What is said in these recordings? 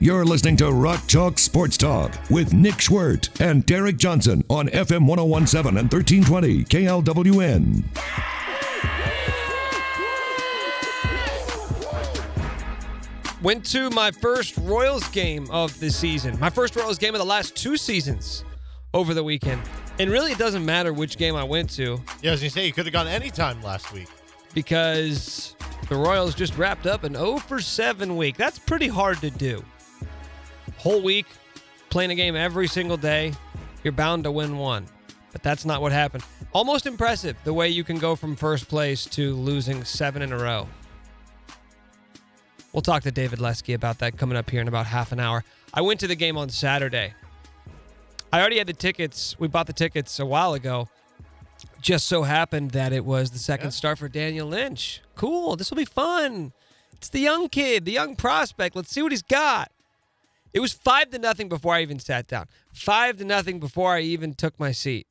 You're listening to Rock Chalk Sports Talk with Nick Schwert and Derek Johnson on FM 1017 and 1320 KLWN. Went to my first Royals game of the season. My first Royals game of the last two seasons over the weekend. And really, it doesn't matter which game I went to Yeah, as you say, you could have gone any time last week. because the Royals just wrapped up an 0 for 7 week. That's pretty hard to do. Whole week, playing a game every single day, you're bound to win one. But that's not what happened. Almost impressive the way you can go from first place to losing seven in a row. We'll talk to David Lesky about that coming up here in about half an hour. I went to the game on Saturday. I already had the tickets. We bought the tickets a while ago. Just so happened that it was the second Yeah. start for Daniel Lynch. Cool. This will be fun. It's the young kid, the young prospect. Let's see what he's got. It was five to nothing before I even sat down. Five to nothing before I even took my seat.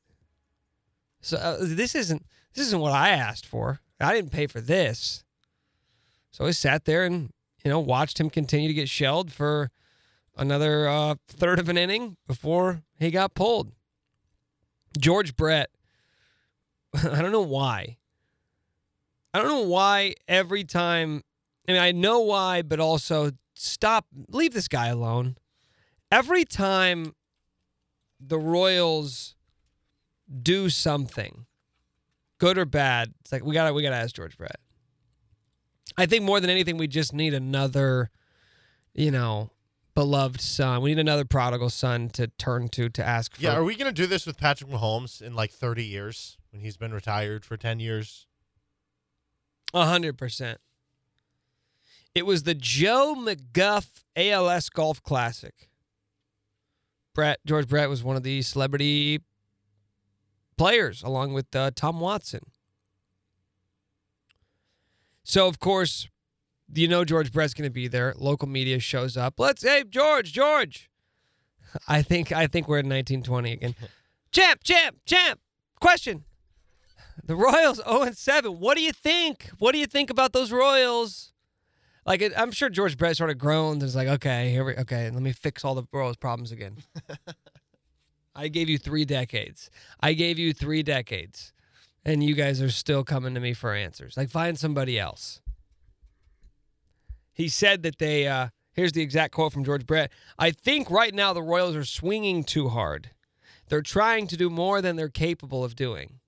So uh, this isn't this isn't what I asked for. I didn't pay for this. So I sat there and you know watched him continue to get shelled for another uh, third of an inning before he got pulled. George Brett. I don't know why. I don't know why every time. I mean, I know why, but also stop. Leave this guy alone. Every time the Royals do something, good or bad, it's like we gotta we gotta ask George Brett. I think more than anything, we just need another, you know, beloved son. We need another prodigal son to turn to to ask for. Yeah, are we going to do this with Patrick Mahomes in like 30 years when he's been retired for 10 years? A hundred percent. It was the Joe McGuff ALS Golf Classic. Brett George Brett was one of the celebrity players, along with uh, Tom Watson. So of course, you know George Brett's going to be there. Local media shows up. Let's hey George, George. I think I think we're in 1920 again. champ, champ, champ. Question. The Royals 0 and 7. What do you think? What do you think about those Royals? Like it, I'm sure George Brett sort of groaned and was like, "Okay, here we okay, let me fix all the Royals problems again." I gave you 3 decades. I gave you 3 decades. And you guys are still coming to me for answers. Like find somebody else. He said that they uh here's the exact quote from George Brett. I think right now the Royals are swinging too hard. They're trying to do more than they're capable of doing.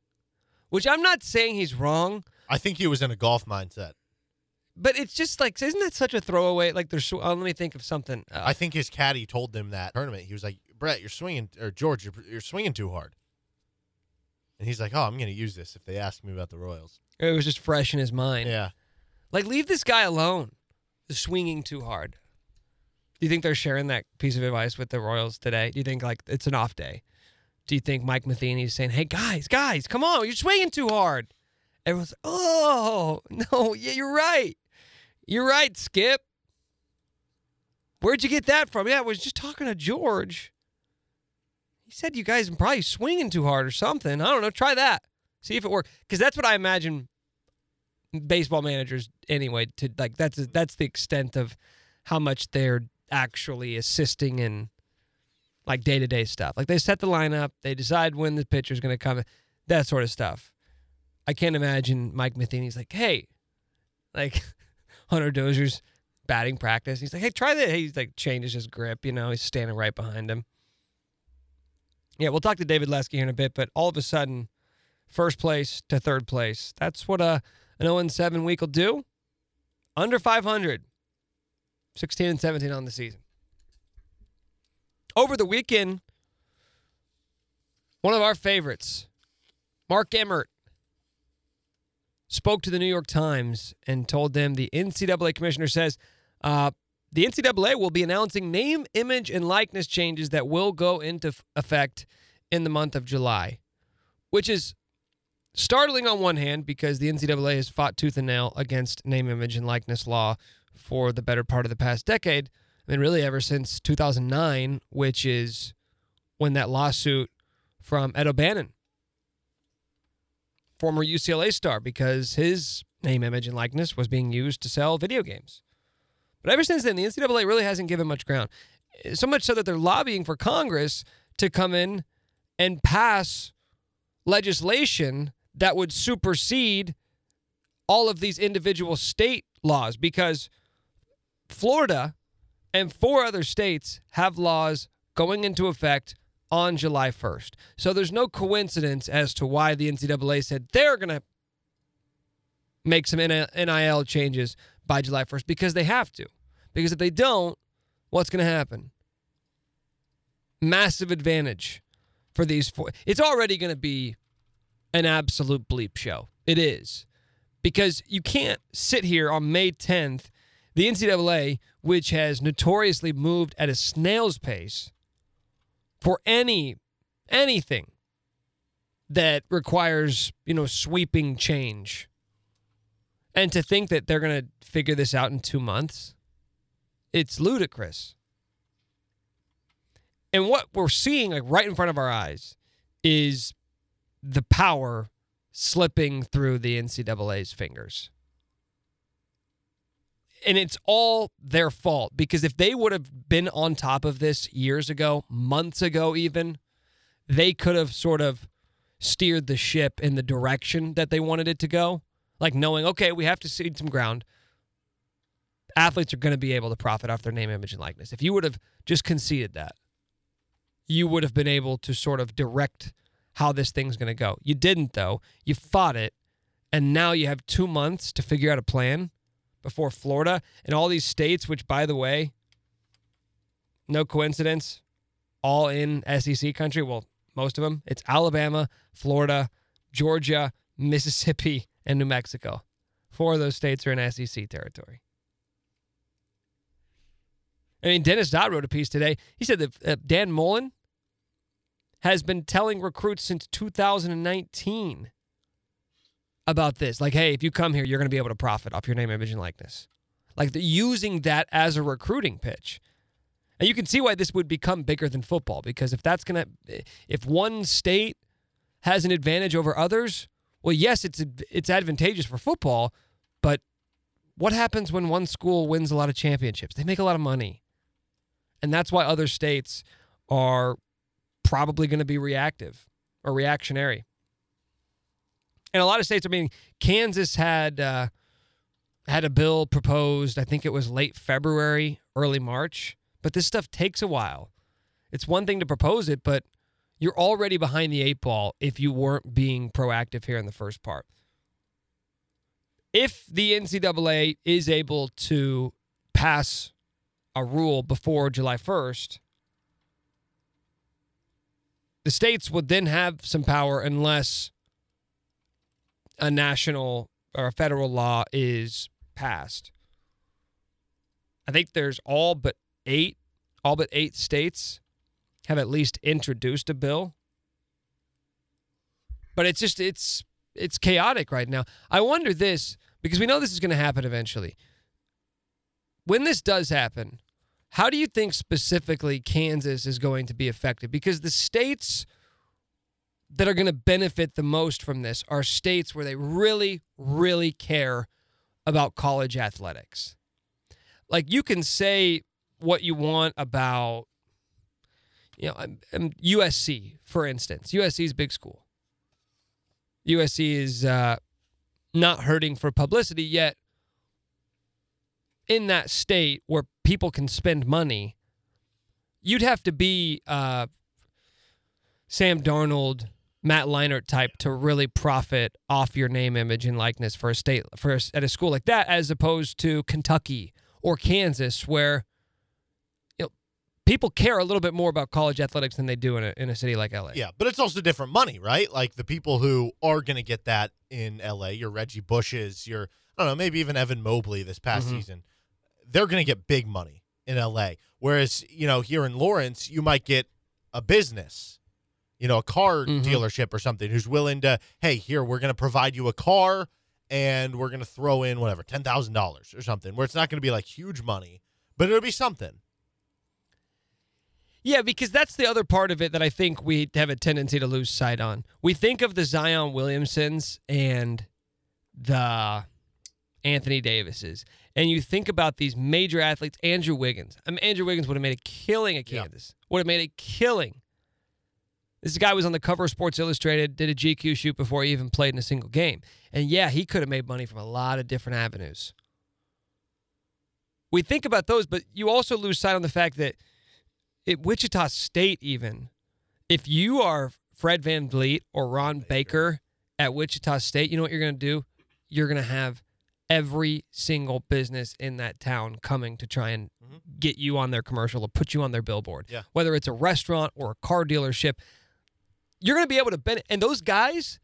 Which I'm not saying he's wrong, I think he was in a golf mindset. But it's just like, isn't that such a throwaway? Like, there's. Oh, let me think of something. Uh, I think his caddy told him that tournament. He was like, Brett, you're swinging, or George, you're, you're swinging too hard. And he's like, oh, I'm going to use this if they ask me about the Royals. it was just fresh in his mind. Yeah. Like, leave this guy alone. Swinging too hard. Do you think they're sharing that piece of advice with the Royals today? Do you think like it's an off day? Do you think Mike Matheny's saying, "Hey guys, guys, come on, you're swinging too hard"? Everyone's, "Oh no, yeah, you're right, you're right, Skip." Where'd you get that from? Yeah, I was just talking to George. He said you guys are probably swinging too hard or something. I don't know. Try that. See if it works. Because that's what I imagine baseball managers anyway. To like that's that's the extent of how much they're actually assisting in like day to day stuff. Like they set the lineup, they decide when the pitcher's going to come, that sort of stuff. I can't imagine Mike Matheny's like, hey, like Hunter Dozier's batting practice. He's like, hey, try that. He's like changes his grip. You know, he's standing right behind him. Yeah, we'll talk to David Lesky here in a bit, but all of a sudden, first place to third place. That's what a an 0 7 week will do. Under 500. 16 and 17 on the season. Over the weekend, one of our favorites, Mark Emmert, spoke to the New York Times and told them the NCAA commissioner says uh, the NCAA will be announcing name, image, and likeness changes that will go into effect in the month of July, which is startling on one hand because the NCAA has fought tooth and nail against name, image, and likeness law for the better part of the past decade. I mean, really ever since 2009, which is when that lawsuit from Ed O'Bannon, former UCLA star, because his name, image, and likeness was being used to sell video games. But ever since then, the NCAA really hasn't given much ground. Eh, so much so that they're lobbying for Congress to come in and pass legislation that would supersede all of these individual state laws because Florida and four other states have laws going into effect on July 1st. So there's no coincidence as to why the NCAA said they're going to make some NIL changes by July 1st because they have to. Because if they don't, what's going to happen? Massive advantage for these four. It's already going to be an absolute bleep show. It is. Because you can't sit here on May 10th, the NCAA, which has notoriously moved at a snail's pace for any anything that requires, you know, sweeping change. And to think that they're going to figure this out in 2 months, it's ludicrous. And what we're seeing like right in front of our eyes is the power slipping through the NCAA's fingers. And it's all their fault because if they would have been on top of this years ago, months ago, even, they could have sort of steered the ship in the direction that they wanted it to go. Like knowing, okay, we have to cede some ground. Athletes are going to be able to profit off their name, image, and likeness. If you would have just conceded that, you would have been able to sort of direct how this thing's going to go. You didn't, though. You fought it, and now you have two months to figure out a plan before Florida and all these states, which, by the way, no coincidence, all in SEC country. Well, most of them. It's Alabama, Florida, Georgia, Mississippi, and New Mexico. Four of those states are in SEC territory. I mean, Dennis Dodd wrote a piece today. He said that uh, Dan Mullen has been telling recruits since 2019 about this. Like, hey, if you come here, you're going to be able to profit off your name, image, and likeness. Like, the, using that as a recruiting pitch. And you can see why this would become bigger than football because if that's going to, if one state has an advantage over others, well, yes, it's it's advantageous for football, but what happens when one school wins a lot of championships? They make a lot of money. And that's why other states are probably going to be reactive or reactionary. And a lot of states, I mean, Kansas had uh, had a bill proposed. I think it was late February, early March. But this stuff takes a while. It's one thing to propose it, but you're already behind the eight ball if you weren't being proactive here in the first part. If the NCAA is able to pass a rule before July 1st, the states would then have some power unless a national or a federal law is passed. I think there's all but eight, all but eight states have at least introduced a bill. But it's just it's it's chaotic right now. I wonder this because we know this is going to happen eventually. When this does happen, how do you think specifically Kansas is going to be affected? Because the states that are going to benefit the most from this are states where they really, really care about college athletics. Like you can say what you want about, you know, USC, for instance. USC is big school. USC is uh, not hurting for publicity yet. In that state where people can spend money, you'd have to be uh, Sam Darnold, Matt Leinart type to really profit off your name, image, and likeness for a state for a, at a school like that, as opposed to Kentucky or Kansas, where you know people care a little bit more about college athletics than they do in a in a city like LA. Yeah, but it's also different money, right? Like the people who are going to get that in LA, your Reggie Bushes, your I don't know, maybe even Evan Mobley this past Mhm. season, they're going to get big money. in LA. Whereas, you know, here in Lawrence, you might get a business, you know, a car Mhm. dealership or something who's willing to, hey, here, we're going to provide you a car and we're going to throw in whatever, $10,000 or something, where it's not going to be like huge money, but it'll be something. Yeah, because that's the other part of it that I think we have a tendency to lose sight on. We think of the Zion Williamsons and the Anthony Davises, and you think about these major athletes. Andrew Wiggins. I mean, Andrew Wiggins would have made a killing at Yeah. Kansas. Would have made a killing. This guy was on the cover of Sports Illustrated, did a GQ shoot before he even played in a single game. And yeah, he could have made money from a lot of different avenues. We think about those, but you also lose sight on the fact that at Wichita State, even if you are Fred VanVleet or Ron Baker at Wichita State, you know what you're going to do? You're going to have every single business in that town coming to try and mm-hmm. get you on their commercial or put you on their billboard. Yeah. Whether it's a restaurant or a car dealership, you're going to be able to benefit. And those guys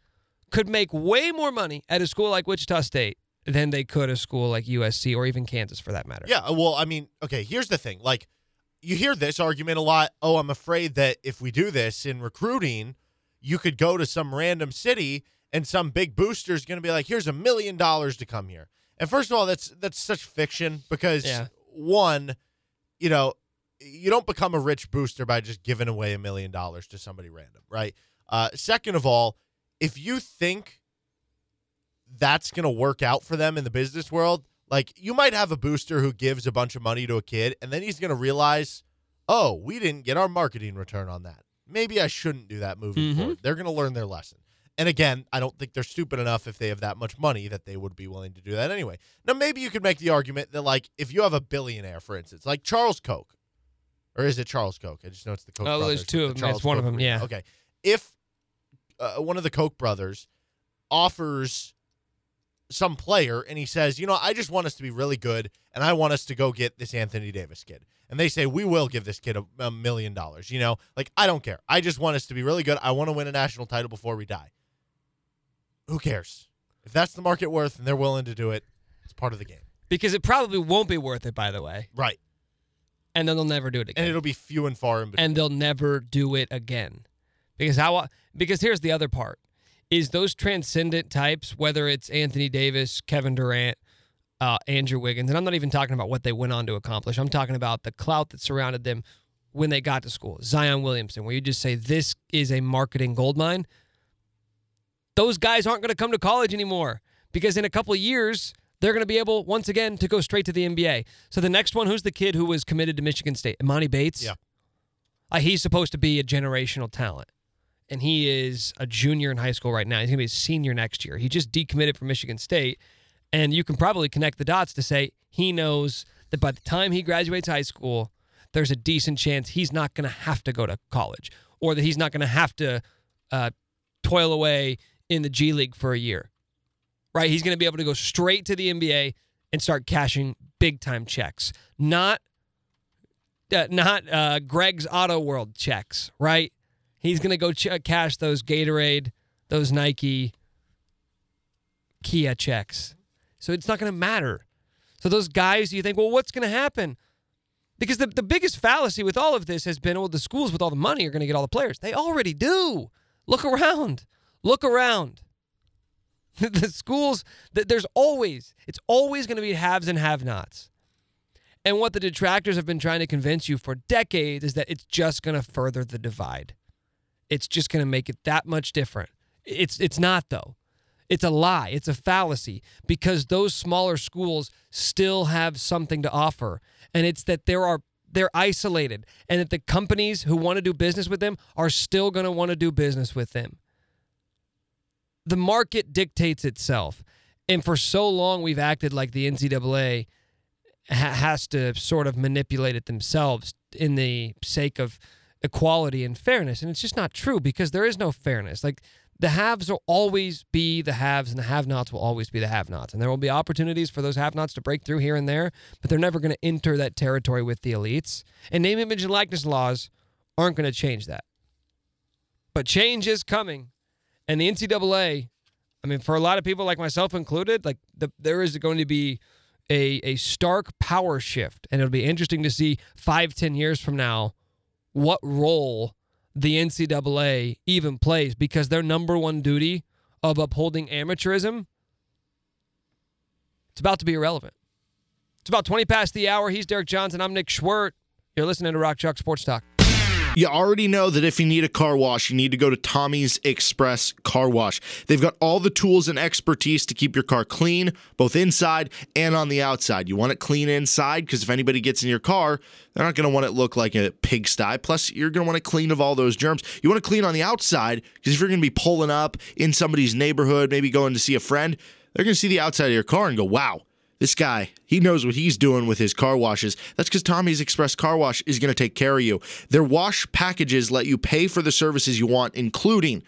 could make way more money at a school like Wichita State than they could a school like USC or even Kansas for that matter. Yeah, well, I mean, okay, here's the thing. Like, you hear this argument a lot. Oh, I'm afraid that if we do this in recruiting, you could go to some random city and some big booster is going to be like, "Here's a million dollars to come here." And first of all, that's that's such fiction because Yeah. one, you know, you don't become a rich booster by just giving away a million dollars to somebody random, right? Uh, second of all, if you think that's going to work out for them in the business world, like you might have a booster who gives a bunch of money to a kid and then he's going to realize, "Oh, we didn't get our marketing return on that. Maybe I shouldn't do that moving Mhm. forward." They're going to learn their lesson. And again, I don't think they're stupid enough if they have that much money that they would be willing to do that anyway. Now, maybe you could make the argument that, like, if you have a billionaire, for instance, like Charles Koch, or is it Charles Koch? I just know it's the Koch Oh, brothers. there's two of the them. Charles It's one of them, yeah. Okay. If uh, one of the Koch brothers offers some player and he says, you know, I just want us to be really good and I want us to go get this Anthony Davis kid. And they say, we will give this kid a, a million dollars. You know, like, I don't care. I just want us to be really good. I want to win a national title before we die. Who cares? If that's the market worth and they're willing to do it, it's part of the game. Because it probably won't be worth it, by the way. Right. And then they'll never do it again. And it'll be few and far in between. and they'll never do it again. Because how because here's the other part is those transcendent types, whether it's Anthony Davis, Kevin Durant, uh, Andrew Wiggins, and I'm not even talking about what they went on to accomplish. I'm talking about the clout that surrounded them when they got to school. Zion Williamson, where you just say this is a marketing goldmine. Those guys aren't going to come to college anymore because in a couple of years they're going to be able once again to go straight to the NBA. So the next one, who's the kid who was committed to Michigan State? Emoni Bates. Yeah. Uh, he's supposed to be a generational talent. And he is a junior in high school right now. He's going to be a senior next year. He just decommitted from Michigan State. And you can probably connect the dots to say he knows that by the time he graduates high school, there's a decent chance he's not going to have to go to college or that he's not going to have to uh, toil away in the G League for a year. Right? He's going to be able to go straight to the NBA and start cashing big time checks. Not uh, not uh, Greg's Auto World checks, right? He's going to go ch- cash those Gatorade, those Nike, Kia checks. So it's not going to matter. So those guys, you think, well, what's going to happen? Because the, the biggest fallacy with all of this has been, well, the schools with all the money are going to get all the players. They already do. Look around. Look around. the schools, th- there's always, it's always going to be haves and have nots. And what the detractors have been trying to convince you for decades is that it's just going to further the divide. It's just going to make it that much different. It's it's not though. It's a lie. It's a fallacy because those smaller schools still have something to offer. And it's that there are they're isolated and that the companies who want to do business with them are still going to want to do business with them. The market dictates itself. And for so long we've acted like the NCAA ha- has to sort of manipulate it themselves in the sake of equality and fairness. And it's just not true because there is no fairness. Like the haves will always be the haves and the have nots will always be the have nots. And there will be opportunities for those have nots to break through here and there, but they're never going to enter that territory with the elites. And name, image, and likeness laws aren't going to change that. But change is coming. And the NCAA, I mean, for a lot of people like myself included, like the, there is going to be a a stark power shift, and it'll be interesting to see five, ten years from now what role the NCAA even plays because their number one duty of upholding amateurism it's about to be irrelevant. It's about 20 past the hour. He's Derek Johnson. I'm Nick Schwert. You're listening to Rock Chalk Sports Talk. You already know that if you need a car wash, you need to go to Tommy's Express Car Wash. They've got all the tools and expertise to keep your car clean, both inside and on the outside. You want it clean inside because if anybody gets in your car, they're not going to want it look like a pigsty. Plus, you're going to want it clean of all those germs. You want to clean on the outside because if you're going to be pulling up in somebody's neighborhood, maybe going to see a friend, they're going to see the outside of your car and go, wow, this guy, he knows what he's doing with his car washes. That's because Tommy's Express Car Wash is going to take care of you. Their wash packages let you pay for the services you want, including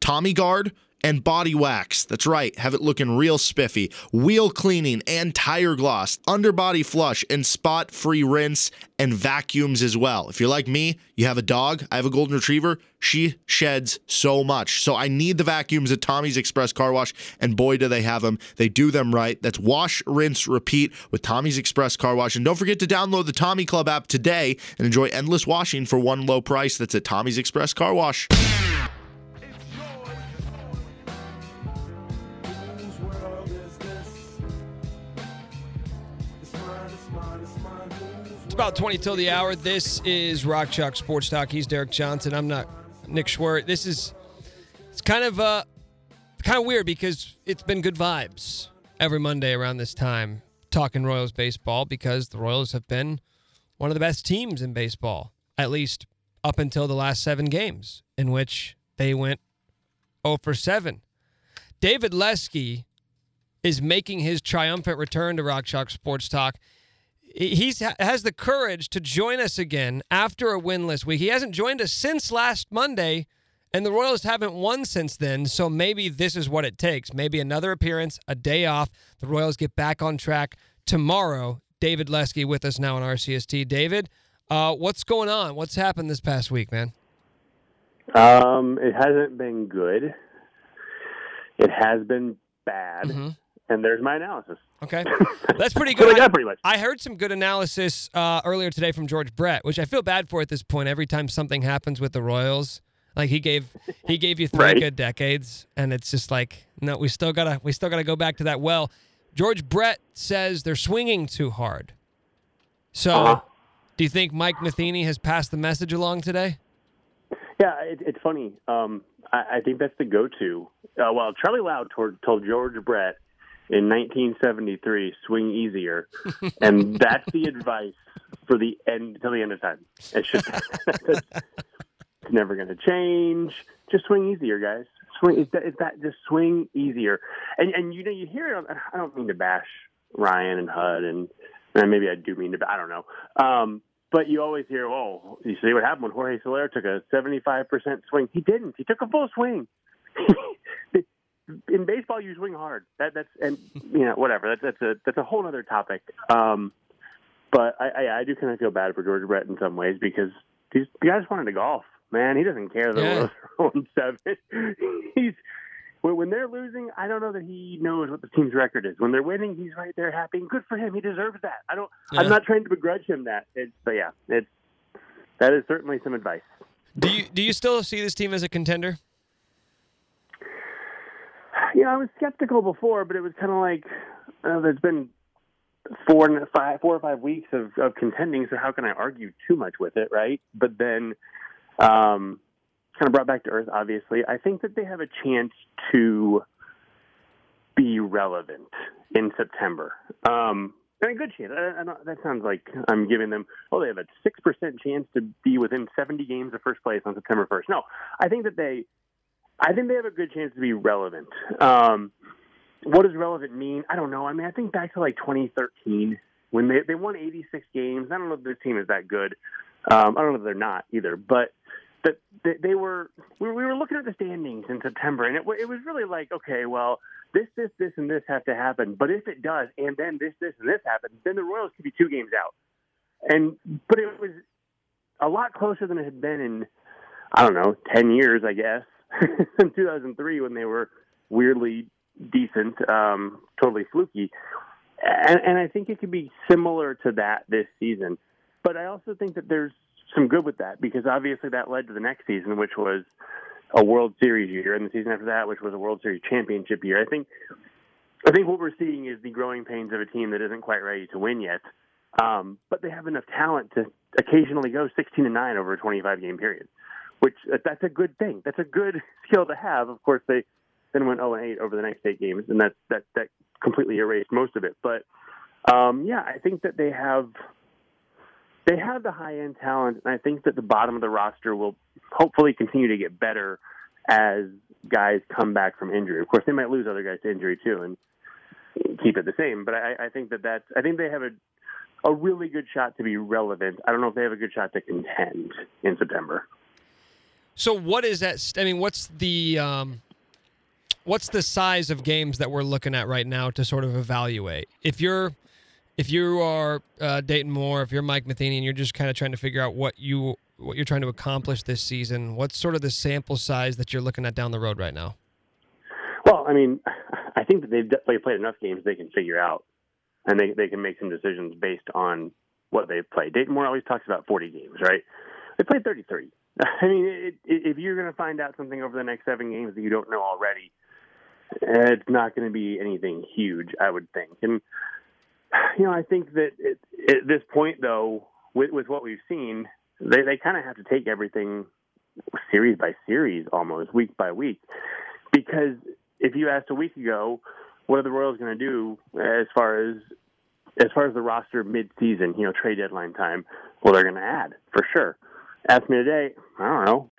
Tommy Guard and body wax. That's right, have it looking real spiffy. Wheel cleaning and tire gloss, underbody flush, and spot free rinse and vacuums as well. If you're like me, you have a dog, I have a golden retriever, she sheds so much. So I need the vacuums at Tommy's Express Car Wash, and boy, do they have them. They do them right. That's wash, rinse, repeat with Tommy's Express Car Wash. And don't forget to download the Tommy Club app today and enjoy endless washing for one low price. That's at Tommy's Express Car Wash. It's about 20 till the hour. This is Rock Chalk Sports Talk. He's Derek Johnson. I'm not Nick Schwerdt. This is it's kind of uh kind of weird because it's been good vibes every Monday around this time talking Royals baseball because the Royals have been one of the best teams in baseball, at least up until the last seven games, in which they went 0 for 7. David Lesky is making his triumphant return to Rock Chalk Sports Talk. He has the courage to join us again after a winless week. He hasn't joined us since last Monday, and the Royals haven't won since then. So maybe this is what it takes. Maybe another appearance, a day off. The Royals get back on track tomorrow. David Lesky with us now on RCST. David, uh, what's going on? What's happened this past week, man? Um, it hasn't been good. It has been bad. Mm-hmm. And there's my analysis. Okay, that's pretty good. I pretty much. I heard some good analysis uh, earlier today from George Brett, which I feel bad for at this point. Every time something happens with the Royals, like he gave he gave you three Right. good decades, and it's just like no, we still gotta we still gotta go back to that well. George Brett says they're swinging too hard. So, Uh-huh. do you think Mike Matheny has passed the message along today? Yeah, it, it's funny. Um, I, I think that's the go-to. Uh, well, Charlie Lau told, told George Brett in 1973, "Swing easier," and that's the advice for the end till the end of time. It's just it's never going to change. Just swing easier, guys. Swing. is that, that. Just swing easier. And and you know you hear it. I don't mean to bash Ryan and Hud, and, and maybe I do mean to. I don't know. Um, but you always hear, oh, you see what happened when Jorge Soler took a 75% swing. He didn't. He took a full swing. In baseball, you swing hard. That that's and you know whatever. That's that's a that's a whole other topic. Um, but I, I I do kind of feel bad for George Brett in some ways because these the guys wanted to golf. Man, he doesn't care that Yeah. 0 seven. He's when, when they're losing, I don't know that he knows what the team's record is. When they're winning, he's right there happy and good for him. He deserves that. I don't. Yeah. I'm not trying to begrudge him that. It's but yeah, it's that is certainly some advice. Do you do you still see this team as a contender? Know, I was skeptical before, but it was kind of like uh, there's been four and five, four or five weeks of, of contending. So how can I argue too much with it, right? But then, um, kind of brought back to earth. Obviously, I think that they have a chance to be relevant in September. Um, and a good chance. I, I that sounds like I'm giving them. Oh, they have a six percent chance to be within 70 games of first place on September 1st. No, I think that they I think they have a good chance to be relevant. Um, what does relevant mean? I don't know. I mean, I think back to like 2013 when they they won 86 games. I don't know if this team is that good. Um, I don't know if they're not either, but that they, were we, were looking at the standings in September, and it it was really like, okay, well, this this this and this have to happen, but if it does, and then this this and this happens, then the Royals could be two games out. And but it was a lot closer than it had been in I don't know, 10 years, I guess, in 2003 when they were weirdly decent, um, totally fluky. and, and I think it could be similar to that this season. But I also think that there's some good with that because obviously that led to the next season, which was a World Series year, and the season after that, which was a World Series championship year. I think I think what we're seeing is the growing pains of a team that isn't quite ready to win yet, um, but they have enough talent to occasionally go 16 and nine over a 25 game period, which uh, that's a good thing. That's a good skill to have. Of course, they then went 0 and 8 over the next eight games, and that that that completely erased most of it. But um, yeah, I think that they have they have the high end talent, and I think that the bottom of the roster will hopefully continue to get better as guys come back from injury. Of course, they might lose other guys to injury too, and keep it the same. But I, I think that that's I think they have a a really good shot to be relevant. I don't know if they have a good shot to contend in September. So what is that? I mean, what's the um, what's the size of games that we're looking at right now to sort of evaluate? If you're if you are uh, Dayton Moore, if you're Mike Matheny, and you're just kind of trying to figure out what you what you're trying to accomplish this season, what's sort of the sample size that you're looking at down the road right now? Well, I mean, I think that they've definitely played enough games they can figure out, and they they can make some decisions based on what they've played. Dayton Moore always talks about 40 games, right? They played 33. I mean, it, it, if you're going to find out something over the next seven games that you don't know already, it's not going to be anything huge, I would think. And you know, I think that it, at this point, though, with with what we've seen, they they kind of have to take everything series by series, almost week by week, because if you asked a week ago, what are the Royals going to do as far as as far as the roster mid-season, you know, trade deadline time? Well, they're going to add for sure. Ask me today, I don't know.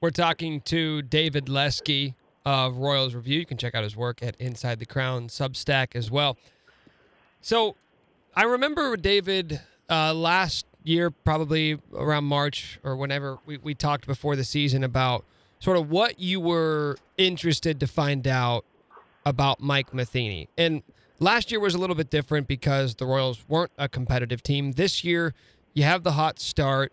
We're talking to David Lesky of Royals Review. You can check out his work at Inside the Crown Substack as well. So, I remember David uh, last year, probably around March or whenever we, we talked before the season about sort of what you were interested to find out about Mike Matheny. And last year was a little bit different because the Royals weren't a competitive team. This year, you have the hot start.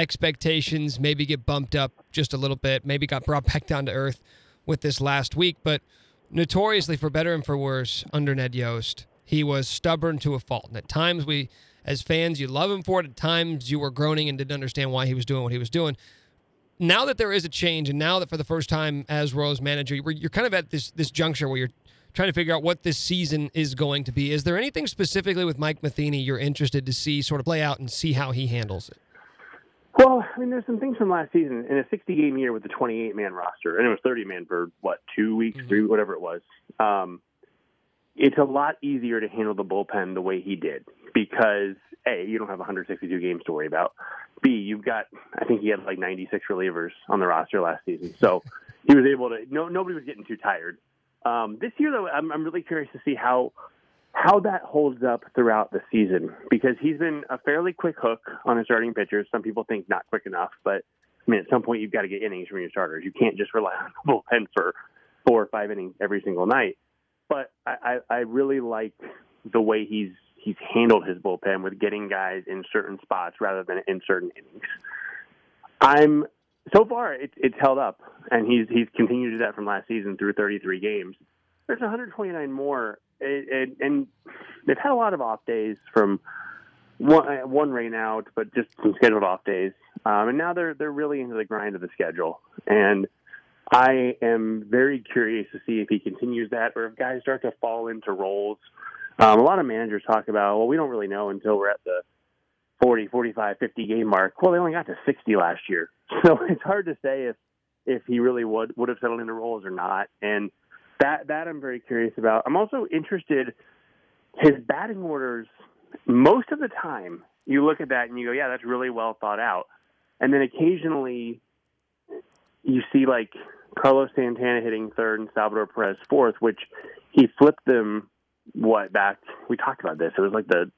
Expectations maybe get bumped up just a little bit, maybe got brought back down to earth with this last week. But notoriously, for better and for worse, under Ned Yost, he was stubborn to a fault. And at times, we, as fans, you love him for it. At times, you were groaning and didn't understand why he was doing what he was doing now that there is a change, and now that for the first time as Royals manager, you're, kind of at this this juncture where you're trying to figure out what this season is going to be. Is there anything specifically with Mike Matheny you're interested to see sort of play out and see how he handles it? Well, I mean, there's some things from last season in a 60 game year with the 28 man roster, and it was 30 man for what two weeks, mm-hmm. three, whatever it was. Um, it's a lot easier to handle the bullpen the way he did because a you don't have 162 games to worry about. B you've got I think he had like 96 relievers on the roster last season, so he was able to. No nobody was getting too tired. Um, this year though, I'm, I'm really curious to see how how that holds up throughout the season because he's been a fairly quick hook on his starting pitchers. Some people think not quick enough, but I mean at some point you've got to get innings from your starters. You can't just rely on the bullpen for four or five innings every single night. But I, I, I really like the way he's he's handled his bullpen with getting guys in certain spots rather than in certain innings. I'm so far it, it's held up, and he's he's continued to do that from last season through 33 games. There's 129 more, and, and they've had a lot of off days from one, one rain out, but just some scheduled off days. Um, and now they're they're really into the grind of the schedule, and I am very curious to see if he continues that or if guys start to fall into roles um, a lot of managers talk about, well, we don't really know until we're at the 40, 45, 50 game mark. Well, they only got to 60 last year. So it's hard to say if, if he really would, would have settled into roles or not. And that, that I'm very curious about. I'm also interested, his batting orders, most of the time, you look at that and you go, yeah, that's really well thought out. And then occasionally you see like Carlos Santana hitting third and Salvador Perez fourth, which he flipped them what back we talked about this. It was like the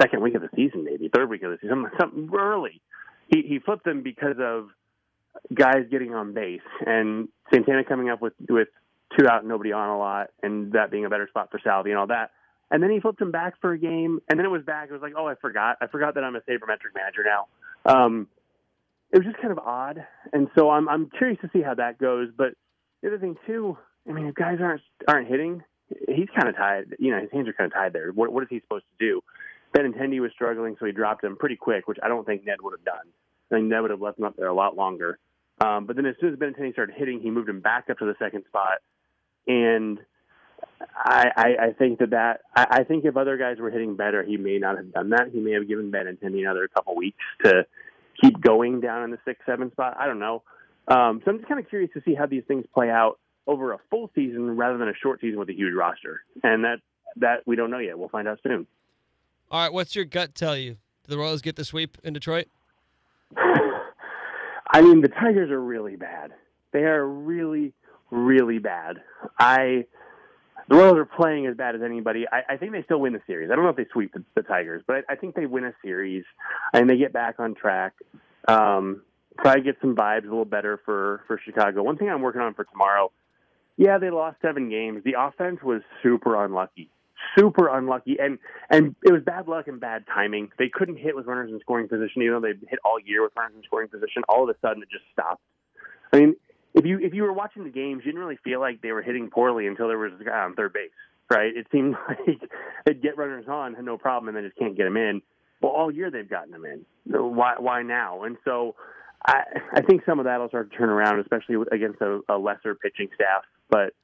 second week of the season, maybe third week of the season, something early. He he flipped them because of guys getting on base and Santana coming up with with two out nobody on a lot, and that being a better spot for Salvi and all that. And then he flipped him back for a game, and then it was back. It was like, oh, I forgot. I forgot that I'm a sabermetric manager now. Um, it was just kind of odd, and so I'm I'm curious to see how that goes. But the other thing too, I mean, if guys aren't aren't hitting, he's kind of tied. You know, his hands are kind of tied there. What what is he supposed to do? Benintendi was struggling, so he dropped him pretty quick, which I don't think Ned would have done. I think Ned would have left him up there a lot longer. Um, but then as soon as Benintendi started hitting, he moved him back up to the second spot, and I, I, I think that that I, I think if other guys were hitting better, he may not have done that. He may have given Benintendi another couple weeks to keep going down in the six seven spot. I don't know. Um, so I'm just kind of curious to see how these things play out over a full season rather than a short season with a huge roster, and that that we don't know yet. We'll find out soon. All right, what's your gut tell you? Do the Royals get the sweep in Detroit? I mean, the Tigers are really bad. They are really, really bad. I the Royals are playing as bad as anybody. I, I think they still win the series. I don't know if they sweep the, the Tigers, but I, I think they win a series and they get back on track. Um, probably get some vibes a little better for for Chicago. One thing I'm working on for tomorrow. Yeah, they lost seven games. The offense was super unlucky, super unlucky, and and it was bad luck and bad timing. They couldn't hit with runners in scoring position, even though they hit all year with runners in scoring position. All of a sudden, it just stopped. I mean, if you if you were watching the games, you didn't really feel like they were hitting poorly until there was a guy on third base, right? It seemed like they'd get runners on, no problem, and then just can't get them in. Well, all year they've gotten them in. So why why now? And so I I think some of that'll start to turn around, especially against a, a lesser pitching staff. But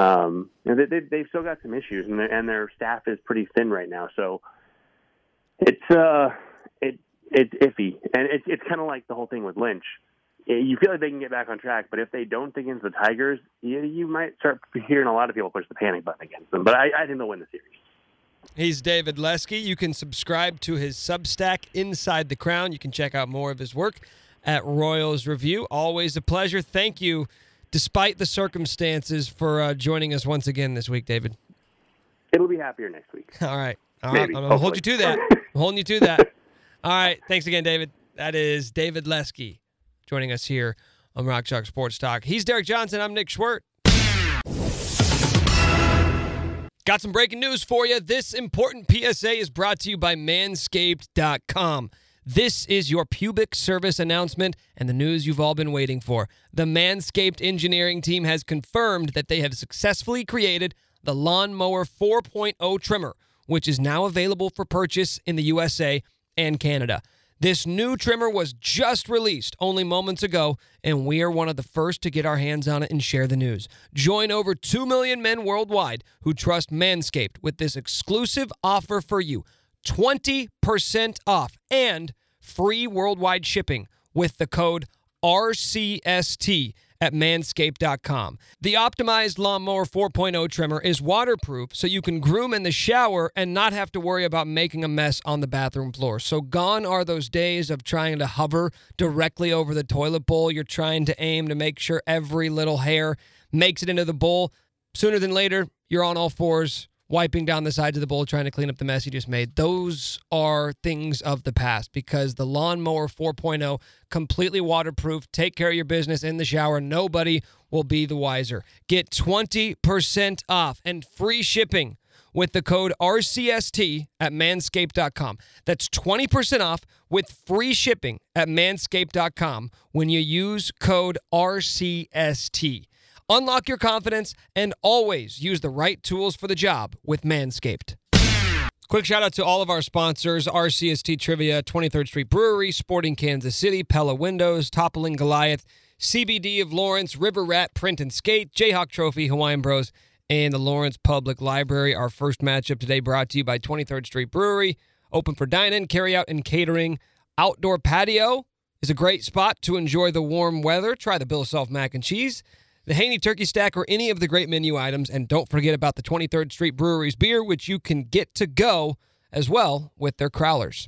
um, you know, they, they they've still got some issues, and their, and their staff is pretty thin right now. So it's uh it it's iffy, and it's it's kind of like the whole thing with Lynch. You feel like they can get back on track, but if they don't against the Tigers, you, you might start hearing a lot of people push the panic button against them. But I, I think they'll win the series. He's David Lesky. You can subscribe to his Substack, Inside the Crown. You can check out more of his work at Royals Review. Always a pleasure. Thank you, despite the circumstances, for uh, joining us once again this week, David. It'll be happier next week. All right. All right. Maybe, I'm going to hold you to that. I'm holding you to that. All right. Thanks again, David. That is David Lesky joining us here on Rock Chalk Sports Talk. He's Derek Johnson. I'm Nick Schwert. Got some breaking news for you. This important PSA is brought to you by Manscaped.com. This is your pubic service announcement and the news you've all been waiting for. The Manscaped engineering team has confirmed that they have successfully created the Lawnmower 4.0 trimmer, which is now available for purchase in the USA and Canada. This new trimmer was just released only moments ago, and we are one of the first to get our hands on it and share the news. Join over 2 million men worldwide who trust Manscaped with this exclusive offer for you 20% off and free worldwide shipping with the code RCST at manscaped.com. The optimized Lawnmower 4.0 trimmer is waterproof so you can groom in the shower and not have to worry about making a mess on the bathroom floor. So gone are those days of trying to hover directly over the toilet bowl. You're trying to aim to make sure every little hair makes it into the bowl. Sooner than later, you're on all fours wiping down the sides of the bowl trying to clean up the mess you just made. Those are things of the past because the Lawnmower 4.0 completely waterproof. Take care of your business in the shower. Nobody will be the wiser. Get 20% off and free shipping with the code RCST at manscaped.com. That's 20% off with free shipping at manscaped.com when you use code RCST. Unlock your confidence and always use the right tools for the job with Manscaped. Quick shout out to all of our sponsors RCST Trivia, 23rd Street Brewery, Sporting Kansas City, Pella Windows, Toppling Goliath, CBD of Lawrence, River Rat Print and Skate, Jayhawk Trophy, Hawaiian Bros, and the Lawrence Public Library. Our first matchup today brought to you by 23rd Street Brewery, open for dine in, carry out, and catering. Outdoor patio is a great spot to enjoy the warm weather. Try the Bill Self mac and cheese the Haney Turkey Stack, or any of the great menu items. And don't forget about the 23rd Street Brewery's beer, which you can get to go as well with their crowlers.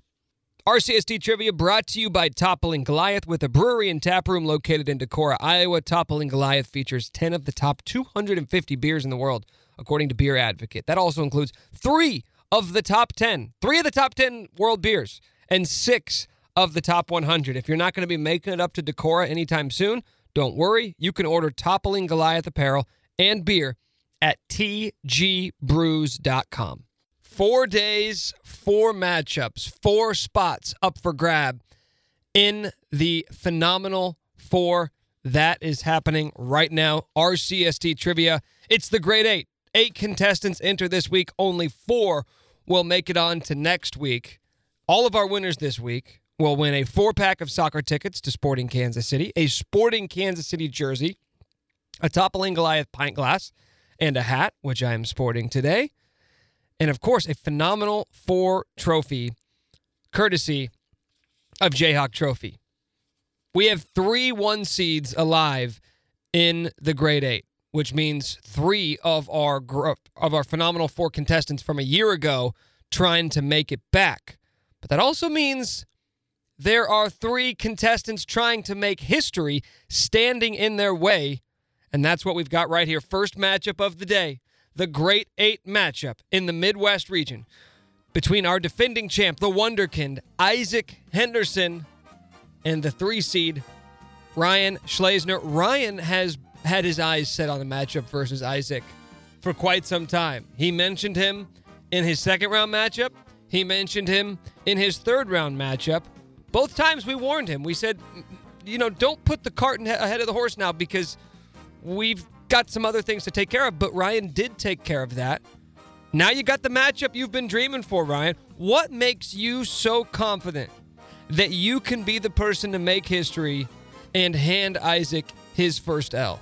RCST Trivia brought to you by Toppling Goliath with a brewery and tap room located in Decorah, Iowa. Toppling Goliath features 10 of the top 250 beers in the world, according to Beer Advocate. That also includes three of the top 10, three of the top 10 world beers, and six of the top 100. If you're not going to be making it up to Decorah anytime soon, don't worry, you can order Toppling Goliath apparel and beer at tgbrews.com. Four days, four matchups, four spots up for grab in the phenomenal four that is happening right now. RCST trivia. It's the Great Eight. Eight contestants enter this week. Only four will make it on to next week. All of our winners this week will win a four pack of soccer tickets to Sporting Kansas City, a Sporting Kansas City jersey, a Toppling Goliath pint glass, and a hat, which I am sporting today. And of course, a phenomenal four trophy courtesy of Jayhawk Trophy. We have three one seeds alive in the Great Eight, which means three of our gr- of our phenomenal four contestants from a year ago trying to make it back. But that also means there are three contestants trying to make history standing in their way. And that's what we've got right here. First matchup of the day the Great Eight matchup in the Midwest region between our defending champ, the Wonderkind, Isaac Henderson, and the three seed, Ryan Schlesner. Ryan has had his eyes set on the matchup versus Isaac for quite some time. He mentioned him in his second round matchup, he mentioned him in his third round matchup. Both times we warned him. We said, you know, don't put the cart ahead of the horse now because we've got some other things to take care of. But Ryan did take care of that. Now you got the matchup you've been dreaming for, Ryan. What makes you so confident that you can be the person to make history and hand Isaac his first L?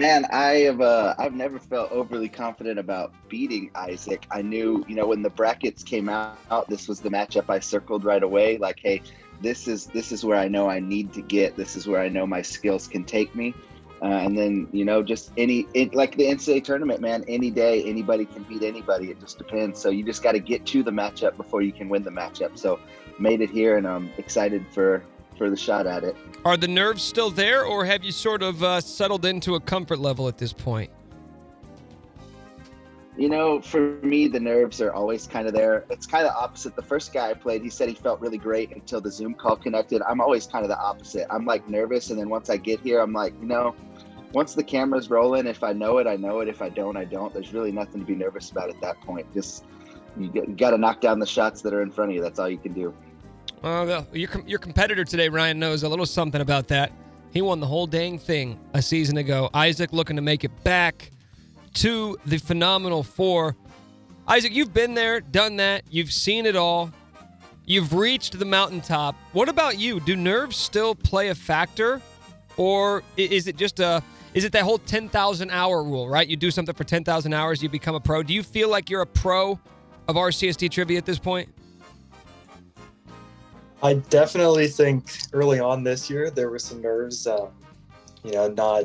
Man, I have uh, I've never felt overly confident about beating Isaac. I knew, you know, when the brackets came out, this was the matchup I circled right away. Like, hey, this is this is where I know I need to get. This is where I know my skills can take me. Uh, and then you know, just any it, like the NCAA tournament, man. Any day, anybody can beat anybody. It just depends. So you just got to get to the matchup before you can win the matchup. So made it here, and I'm excited for for the shot at it. Are the nerves still there, or have you sort of uh, settled into a comfort level at this point? You know, for me, the nerves are always kind of there. It's kind of opposite. The first guy I played, he said he felt really great until the Zoom call connected. I'm always kind of the opposite. I'm like nervous, and then once I get here, I'm like, you know, once the camera's rolling, if I know it, I know it. If I don't, I don't. There's really nothing to be nervous about at that point. Just you, you got to knock down the shots that are in front of you. That's all you can do. Well, your your competitor today, Ryan, knows a little something about that. He won the whole dang thing a season ago. Isaac looking to make it back to the phenomenal four. Isaac, you've been there, done that. You've seen it all. You've reached the mountaintop. What about you? Do nerves still play a factor, or is it just a is it that whole 10,000 hour rule, right? You do something for 10,000 hours, you become a pro. Do you feel like you're a pro of RCST trivia at this point? I definitely think early on this year there were some nerves, um, you know, not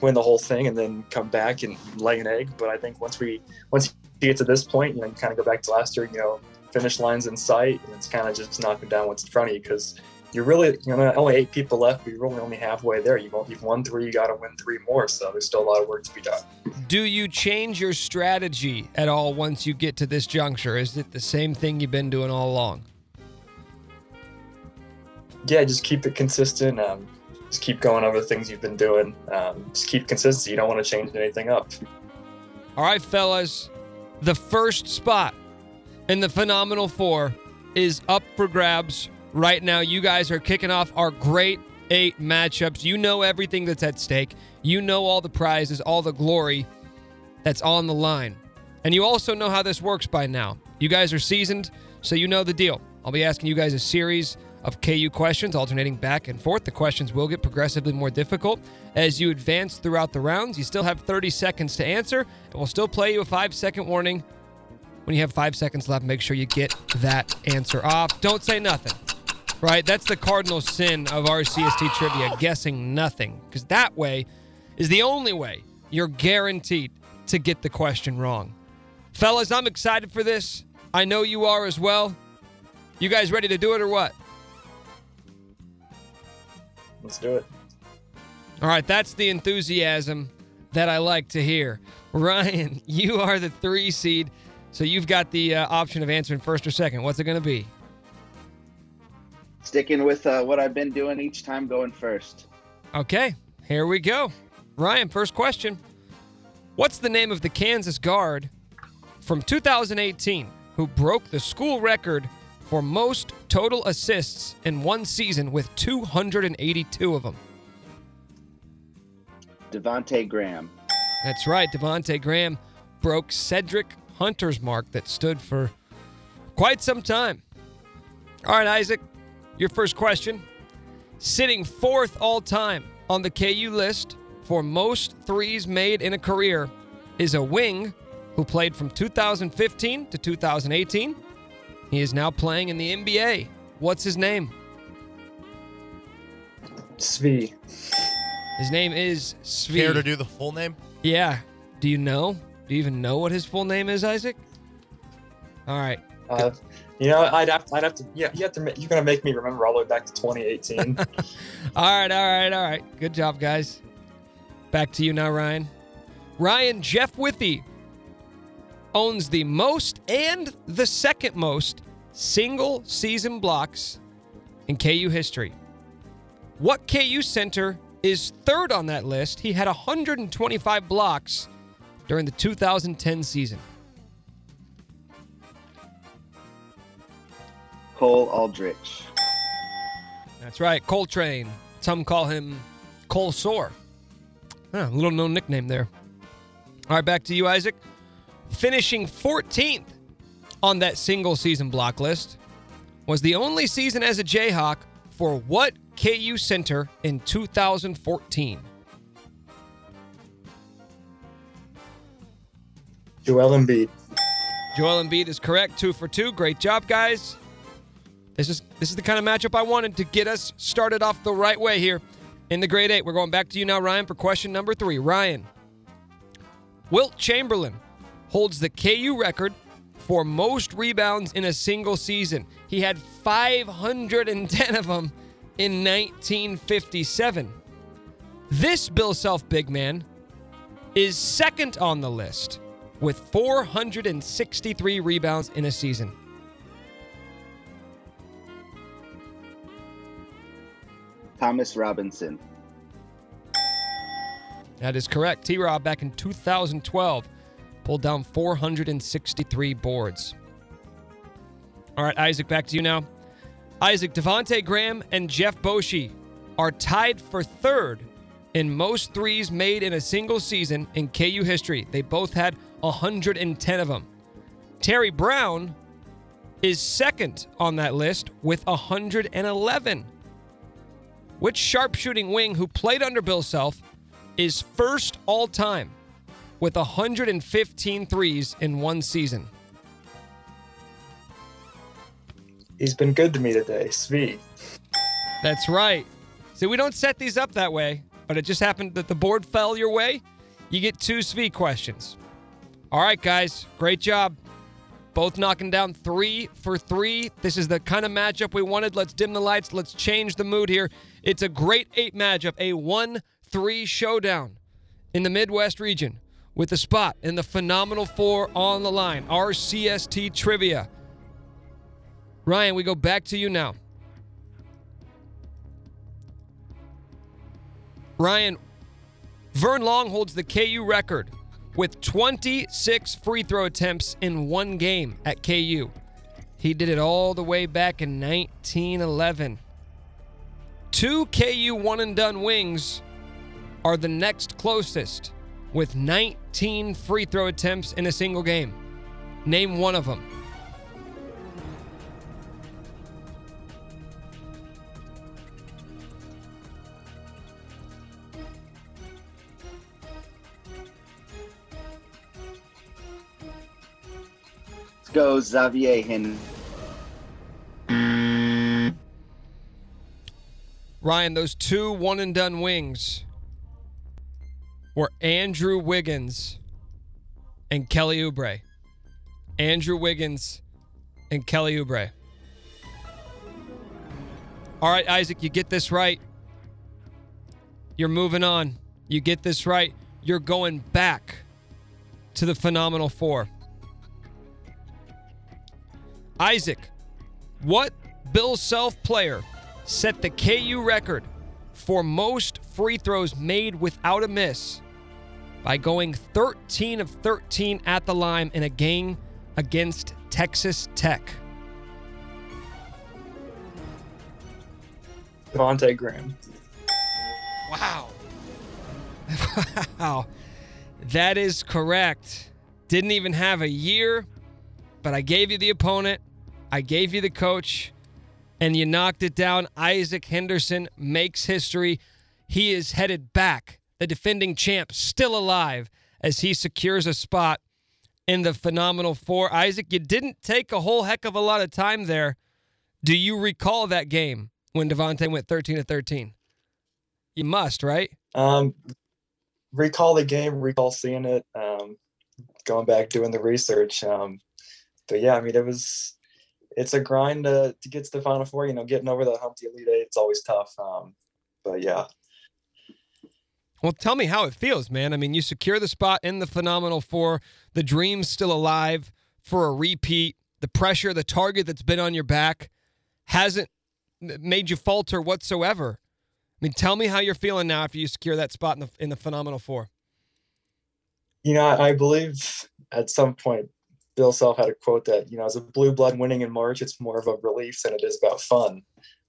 win the whole thing and then come back and lay an egg. But I think once we once you get to this you kind of go back to last year, you know, finish lines in sight, and it's kind of just knocking down what's in front of you because you're really, you know, only eight people left. But you're only only halfway there. You've, you've won three, you got to win three more. So there's still a lot of work to be done. Do you change your strategy at all once you get to this juncture? Is it the same thing you've been doing all along? Yeah, just keep it consistent. Um, just keep going over the things you've been doing. Um, just keep consistency. You don't want to change anything up. All right, fellas. The first spot in the Phenomenal Four is up for grabs right now. You guys are kicking off our great eight matchups. You know everything that's at stake. You know all the prizes, all the glory that's on the line. And you also know how this works by now. You guys are seasoned, so you know the deal. I'll be asking you guys a series of KU questions, alternating back and forth. The questions will get progressively more difficult as you advance throughout the rounds. You still have 30 seconds to answer, and we'll still play you a five second warning. When you have five seconds left, make sure you get that answer off. Don't say nothing, right? That's the cardinal sin of RCST trivia, guessing nothing, because that way is the only way you're guaranteed to get the question wrong. Fellas, I'm excited for this. I know you are as well. You guys ready to do it or what? Let's do it. All right, that's the enthusiasm that I like to hear. Ryan, you are the three seed, so you've got the uh, option of answering first or second. What's it going to be? Sticking with uh, what I've been doing each time, going first. Okay, here we go. Ryan, first question. What's the name of the Kansas guard from 2018 who broke the school record for most total assists in one season with 282 of them. Devonte Graham. That's right. Devonte Graham broke Cedric Hunter's mark that stood for quite some time. All right, Isaac, your first question. Sitting fourth all time on the KU list for most threes made in a career is a wing who played from 2015 to 2018. He is now playing in the NBA. What's his name? Svi. His name is Svi. Care to do the full name? Yeah. Do you know? Do you even know what his full name is, Isaac? All right. Uh, you know, I'd have, I'd have to. Yeah, you have to. You're gonna make me remember all the way back to 2018. All right, all right, all right. Good job, guys. Back to you now, Ryan. Ryan Jeff Withey owns the most and the second most single season blocks in KU history. What KU center is third on that list? He had 125 blocks during the 2010 season. Cole Aldrich. That's right, Coltrane. Some call him Cole Sore. Huh, a little known nickname there. All right, back to you, Isaac. Finishing 14th on that single season block list was the only season as a Jayhawk for what KU center in 2014? Joel Embiid. Joel Embiid is correct. Two for two. Great job, guys. This is this is the kind of matchup I wanted to get us started off the right way here in the Great Eight. We're going back to you now, Ryan, for question number three. Ryan, Wilt Chamberlain holds the KU record for most rebounds in a single season. He had 510 of them in 1957. This Bill Self big man is second on the list with 463 rebounds in a season. Thomas Robinson. That is correct. T Rob back in 2012 pulled down 463 boards. All right, Isaac, back to you now. Isaac, Devonte Graham and Jeff Boschee are tied for third in most threes made in a single season in KU history. They both had 110 of them. Terry Brown is second on that list with 111. Which sharpshooting wing who played under Bill Self is first all time with 115 threes in one season? He's been good to me today. Svi. That's right. See, we don't set these up that way, but it just happened that the board fell your way. You get two Svi questions. All right, guys, great job. Both knocking down three for three. This is the kind of matchup we wanted. Let's dim the lights. Let's change the mood here. It's a great eight matchup, a 1 3 showdown in the Midwest region with a spot in the Phenomenal Four on the line. RCST trivia. Ryan, we go back to you now. Ryan, Vern Long holds the KU record with 26 free throw attempts in one game at KU. He did it all the way back in 1911. Two KU one and done wings are the next closest with 19 free throw attempts in a single game. Name one of them. Let's go Xavier Henry. Ryan, those two one and done wings were Andrew Wiggins and Kelly Oubre. Andrew Wiggins and Kelly Oubre. All right, Isaac, you get this right. You're moving on. You get this right. You're going back to the Phenomenal Four. Isaac, what Bill Self player set the KU record for most free throws made without a miss by going 13 of 13 at the line in a game against Texas Tech? Devonte Graham. Wow. Wow. That is correct. Didn't even have a year, but I gave you the opponent, I gave you the coach, and you knocked it down. Isaac Henderson makes history. He is headed back, the defending champ, still alive, as he secures a spot in the phenomenal four. Isaac, you didn't take a whole heck of a lot of time there. Do you recall that game when Devonte went 13 to 13? You must, right? Um, recall the game, recall seeing it, um, going back doing the research. Um, but yeah, I mean, it was it's a grind to, to get to the final four. You know, getting over the hump to Elite Eight, it's always tough. Um, but yeah, Well, tell me how it feels, man. I mean, you secure the spot in the Phenomenal Four. The dream's still alive for a repeat. The pressure, the target that's been on your back hasn't made you falter whatsoever. I mean, tell me how you're feeling now after you secure that spot in the in the Phenomenal Four. you know, I, I believe at some point Bill Self had a quote that you know, as a blue blood winning in March, it's more of a relief than it is about fun.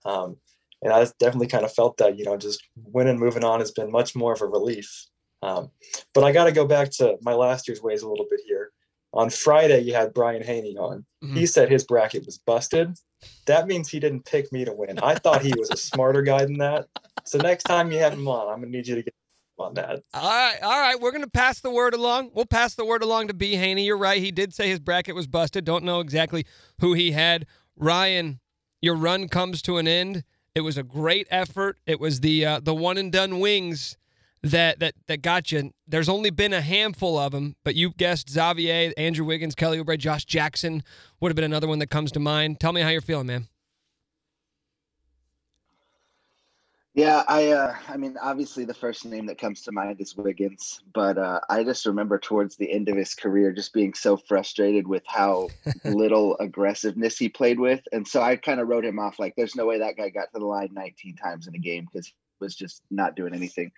Um, and I definitely kind of felt that, you know, just winning, moving on has been much more of a relief. Um, but I got to go back to my last year's ways a little bit here. On Friday, you had Brian Haney on. He said his bracket was busted. That means he didn't pick me to win. I thought he was a smarter guy than that. So next time you have him on, I'm gonna need you to get on that. All right, all right. We're gonna pass the word along. We'll pass the word along to B. Haney. You're right. He did say his bracket was busted. Don't know exactly who he had. Ryan, your run comes to an end. It was a great effort. It was the uh, the one and done wings that that that got you. There's only been a handful of them, but you guessed Xavier, Andrew Wiggins, Kelly Oubre, Josh Jackson would have been another one that comes to mind. Tell me how you're feeling, man. Yeah, I uh I mean obviously the first name that comes to mind is Wiggins, but uh I just remember towards the end of his career just being so frustrated with how little aggressiveness he played with. And so I kind of wrote him off like there's no way that guy got to the line 19 times in a game because he was just not doing anything.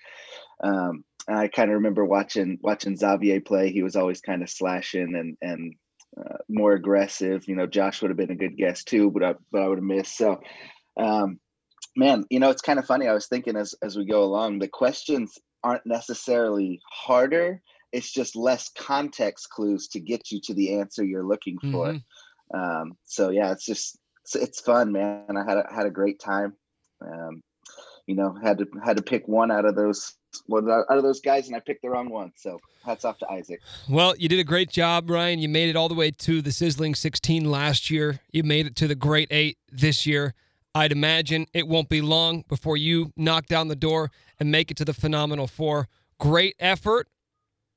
Um and I kind of remember watching watching Xavier play. He was always kind of slashing and and uh, more aggressive. You know, Josh would have been a good guess too, but I but I would have missed. So um man you know it's kind of funny i was thinking as as we go along the questions aren't necessarily harder it's just less context clues to get you to the answer you're looking for um so yeah it's just it's, it's fun man i had a, had a great time um you know had to had to pick one out of those one out of those guys and i picked the wrong one so hats off to isaac Well, you did a great job, Ryan. You made it all the way to the sizzling 16 last year. You made it to the great eight this year. I'd imagine it won't be long before you knock down the door and make it to the phenomenal four. Great effort.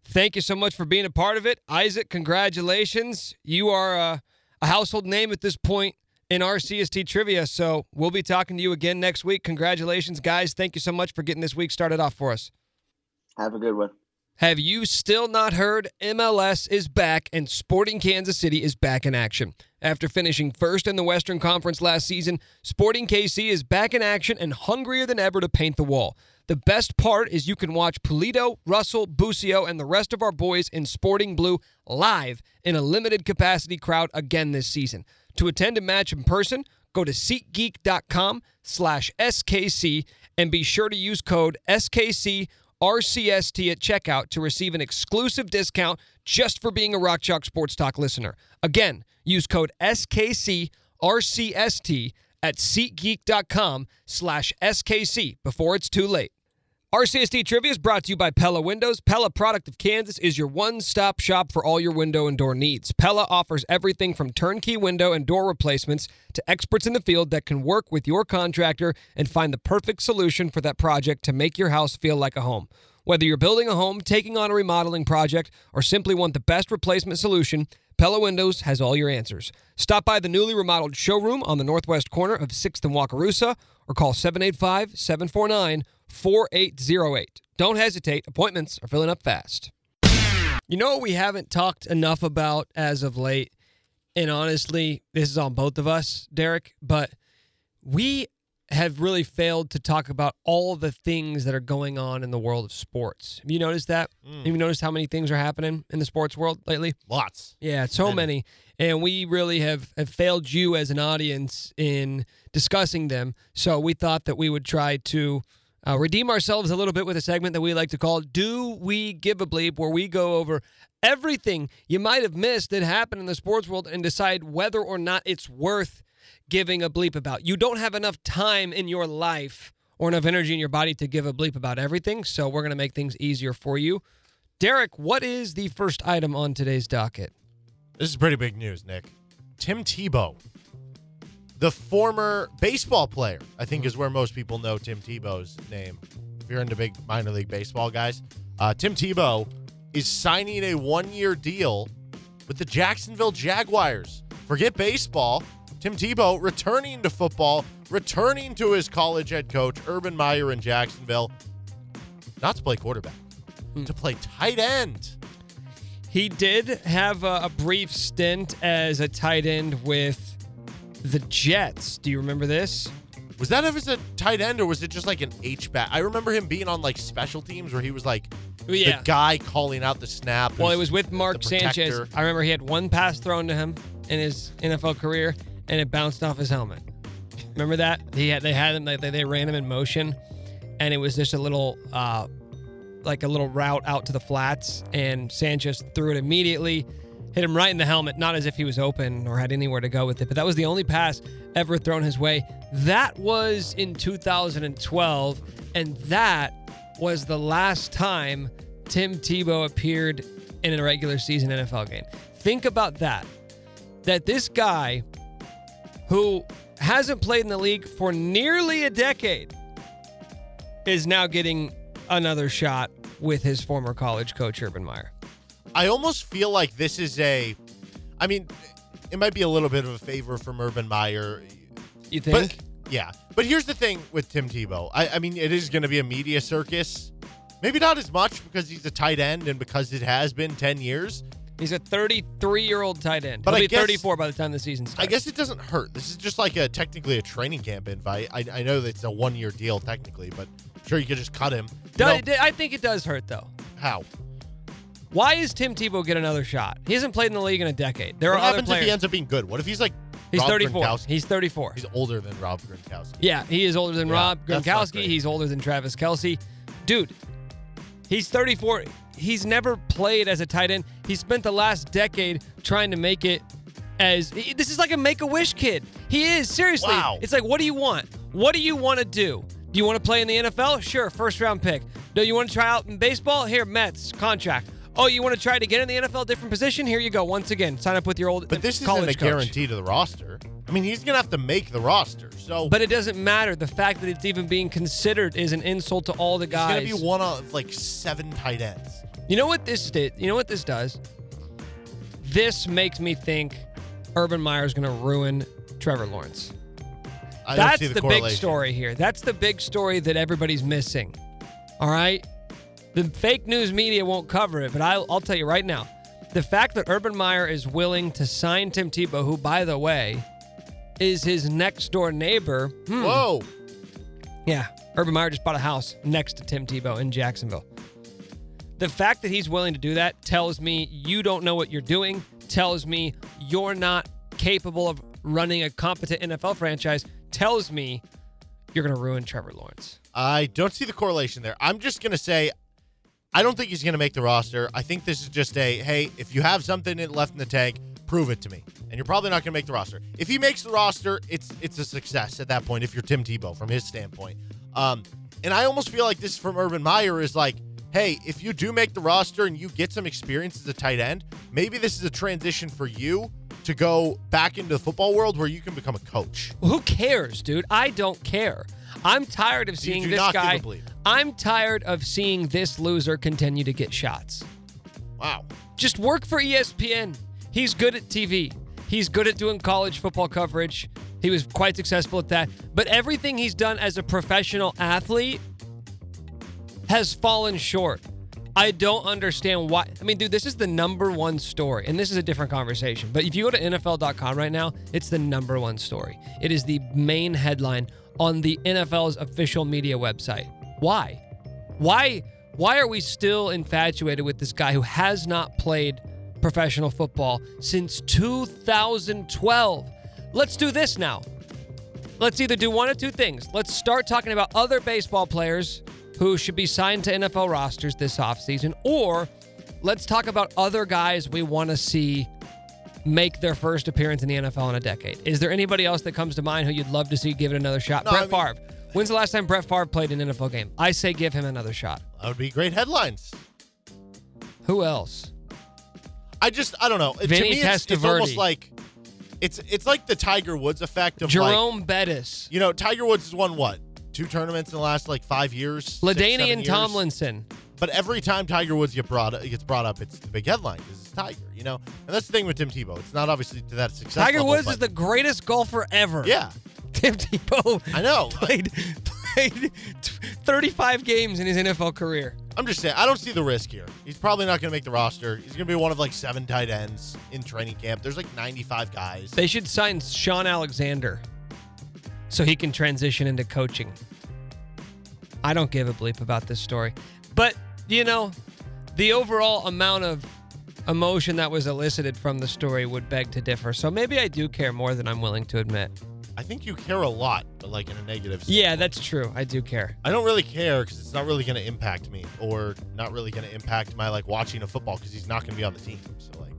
Thank you so much for being a part of it. Isaac, congratulations. You are uh, a household name at this point in RCST trivia. So we'll be talking to you again next week. Congratulations, guys. Thank you so much for getting this week started off for us. have a good one Have you still not heard? MLS is back and Sporting Kansas City is back in action. After finishing first in the Western Conference last season, Sporting KC is back in action and hungrier than ever to paint the wall. The best part is you can watch Pulido, Russell, Busio, and the rest of our boys in Sporting Blue live in a limited capacity crowd again this season. To attend a match in person, go to SeatGeek.com slash SKC and be sure to use code SKC RCST at checkout to receive an exclusive discount just for being a Rock Chalk Sports Talk listener. Again, use code SKC RCST at SeatGeek.com slash SKC before it's too late. RCST Trivia is brought to you by Pella Windows. Pella, product of Kansas, is your one stop shop for all your window and door needs. Pella offers everything from turnkey window and door replacements to experts in the field that can work with your contractor and find the perfect solution for that project to make your house feel like a home. Whether you're building a home, taking on a remodeling project, or simply want the best replacement solution, Pella Windows has all your answers. Stop by the newly remodeled showroom on the northwest corner of 6th and Wakarusa or call 785 749 4808. Don't hesitate, appointments are filling up fast. You know what we haven't talked enough about as of late? And honestly, this is on both of us, Derek, but we have really failed to talk about all the things that are going on in the world of sports. Have you noticed that? Mm. Have you noticed how many things are happening in the sports world lately? Lots. Yeah, so many. And we really have, have failed you as an audience in discussing them. So we thought that we would try to uh, redeem ourselves a little bit with a segment that we like to call Do We Give a Bleep, where we go over everything you might have missed that happened in the sports world and decide whether or not it's worth giving a bleep about. You don't have enough time in your life or enough energy in your body to give a bleep about everything, so we're going to make things easier for you. Derek, what is the first item on today's docket? This is pretty big news, Nick. Tim Tebow, the former baseball player, I think is where most people know Tim Tebow's name. If you're into big minor league baseball guys, uh, Tim Tebow is signing a one year deal with the Jacksonville Jaguars. Forget baseball. Tim Tebow returning to football, returning to his college head coach, Urban Meyer in Jacksonville, not to play quarterback, to play tight end. He did have a, a brief stint as a tight end with the Jets. Do you remember this? Was that ever a tight end or was it just like an H back? I remember him being on like special teams where he was like Yeah. the guy calling out the snap. Well, it was with Mark Sanchez. I remember he had one pass thrown to him in his NFL career, and it bounced off his helmet. Remember that? He had they had him they, they ran him in motion, and it was just a little uh, like a little route out to the flats, and Sanchez threw it immediately, hit him right in the helmet, not as if he was open or had anywhere to go with it, but that was the only pass ever thrown his way. That was in 2012, and that was the last time Tim Tebow appeared in a regular season NFL game. Think about that. That this guy who hasn't played in the league for nearly a decade is now getting another shot with his former college coach Urban Meyer. I almost feel like this is a. I mean, it might be a little bit of a favor from Urban Meyer. You think? But yeah, but here's the thing with Tim Tebow. I, I mean, it is going to be a media circus. Maybe not as much because he's a tight end and because it has been ten years. He's a 33 year old tight end. But He'll I be guess- 34 by the time the season starts. I guess it doesn't hurt. This is just like a technically a training camp invite. I, I know that it's a one year deal technically, but sure you could just cut him. Do- I think it does hurt though. how? Why is Tim Tebow get another shot? He hasn't played in the league in a decade. There what are other happens players. if he ends up being good? What if he's like He's Rob 34. Gronkowski? He's 34. He's older than Rob Gronkowski. Yeah, he is older than Yeah, Rob Gronkowski. He's older than Travis Kelce. Dude, he's 34. He's never played as a tight end. He spent the last decade trying to make it as this is like a make a wish kid. He is seriously. Wow. It's like, what do you want? What do you want to do? Do you want to play in the NFL? Sure, first round pick. Do you want to try out in baseball? Here, Mets contract. Oh, you want to try to get in the NFL, different position? Here you go. Once again, sign up with your old But this isn't a coach. guarantee to the roster. I mean, he's gonna have to make the roster. So But it doesn't matter. The fact that it's even being considered is an insult to all the he's guys. gonna be one of like seven tight ends. You know what this did? You know what this does? This makes me think Urban Meyer is going to ruin Trevor Lawrence. I That's the, the, big story here. That's the big story that everybody's missing. All right? The fake news media won't cover it, but I'll, I'll tell you right now. The fact that Urban Meyer is willing to sign Tim Tebow, who, by the way, is his next door neighbor. hmm, Whoa. yeah, Urban Meyer just bought a house next to Tim Tebow in Jacksonville. The fact that he's willing to do that tells me you don't know what you're doing, tells me you're not capable of running a competent NFL franchise, tells me you're going to ruin Trevor Lawrence. I don't see the correlation there. I'm just gonna say, I don't think he's gonna make the roster. I think this is just a hey, if you have something left in the tank, prove it to me. And you're probably not gonna make the roster. If he makes the roster, it's it's a success at that point. If you're Tim Tebow from his standpoint, um, and I almost feel like this from Urban Meyer is like, hey, if you do make the roster and you get some experience as a tight end, maybe this is a transition for you to go back into the football world where you can become a coach. Who cares, dude? I don't care. I'm tired of seeing this not give a guy. I'm tired of seeing this loser continue to get shots. Wow. Just work for ESPN. He's good at TV. He's good at doing college football coverage. He was quite successful at that. But everything he's done as a professional athlete has fallen short. I don't understand why. I mean, dude, this is the number one story, and this is a different conversation. But if you go to NFL.com right now, it's the number one story. It is the main headline on the NFL's official media website. Why? Why? Why are we still infatuated with this guy who has not played professional football since 2012? Let's do this now. let's either do one of two things. Let's start talking about other baseball players who should be signed to NFL rosters this offseason, or let's talk about other guys we want to see make their first appearance in the NFL in a decade. Is there anybody else that comes to mind who you'd love to see give it another shot? No, Brett I mean- Favre. When's the last time Brett Favre played an NFL game? I say give him another shot. That would be great headlines. Who else? I just I don't know. Vinny to me, it's, it's almost like it's it's like the Tiger Woods effect of like Jerome Bettis, you know Tiger Woods has won what two tournaments in the last like five years. LaDainian. Tomlinson. But every time Tiger Woods get brought up, gets brought up, it's the big headline because it's Tiger, you know. And that's the thing with Tim Tebow. It's not obviously to that success. Tiger level, Woods is the greatest golfer ever. yeah. Tim Tebow I know. played played 35 games in his NFL career. I'm just saying, I don't see the risk here. He's probably not going to make the roster. He's going to be one of like seven tight ends in training camp. There's like 95 guys. They should sign Shaun Alexander so he can transition into coaching. I don't give a bleep about this story. But, you know, the overall amount of emotion that was elicited from the story would beg to differ. So maybe I do care more than I'm willing to admit. I think you care a lot, but like in a negative. Yeah, that's true. I do care. I don't really care because it's not really going to impact me, or not really going to impact my like watching of football because he's not going to be on the team. So like,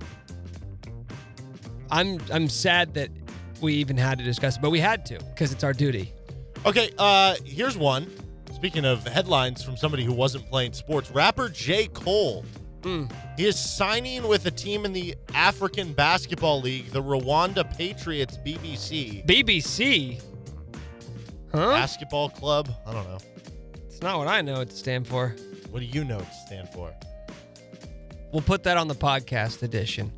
I'm I'm sad that we even had to discuss it, but we had to because it's our duty. okay, uh, here's one. Speaking of headlines from somebody who wasn't playing sports, rapper J. Cole. Mm. He is signing with a team in the African Basketball League, the Rwanda Patriots BBC BBC? Huh? Basketball Club. I don't know. It's not what I know it to stand for. What do you know it to stand for? We'll put that on the podcast edition.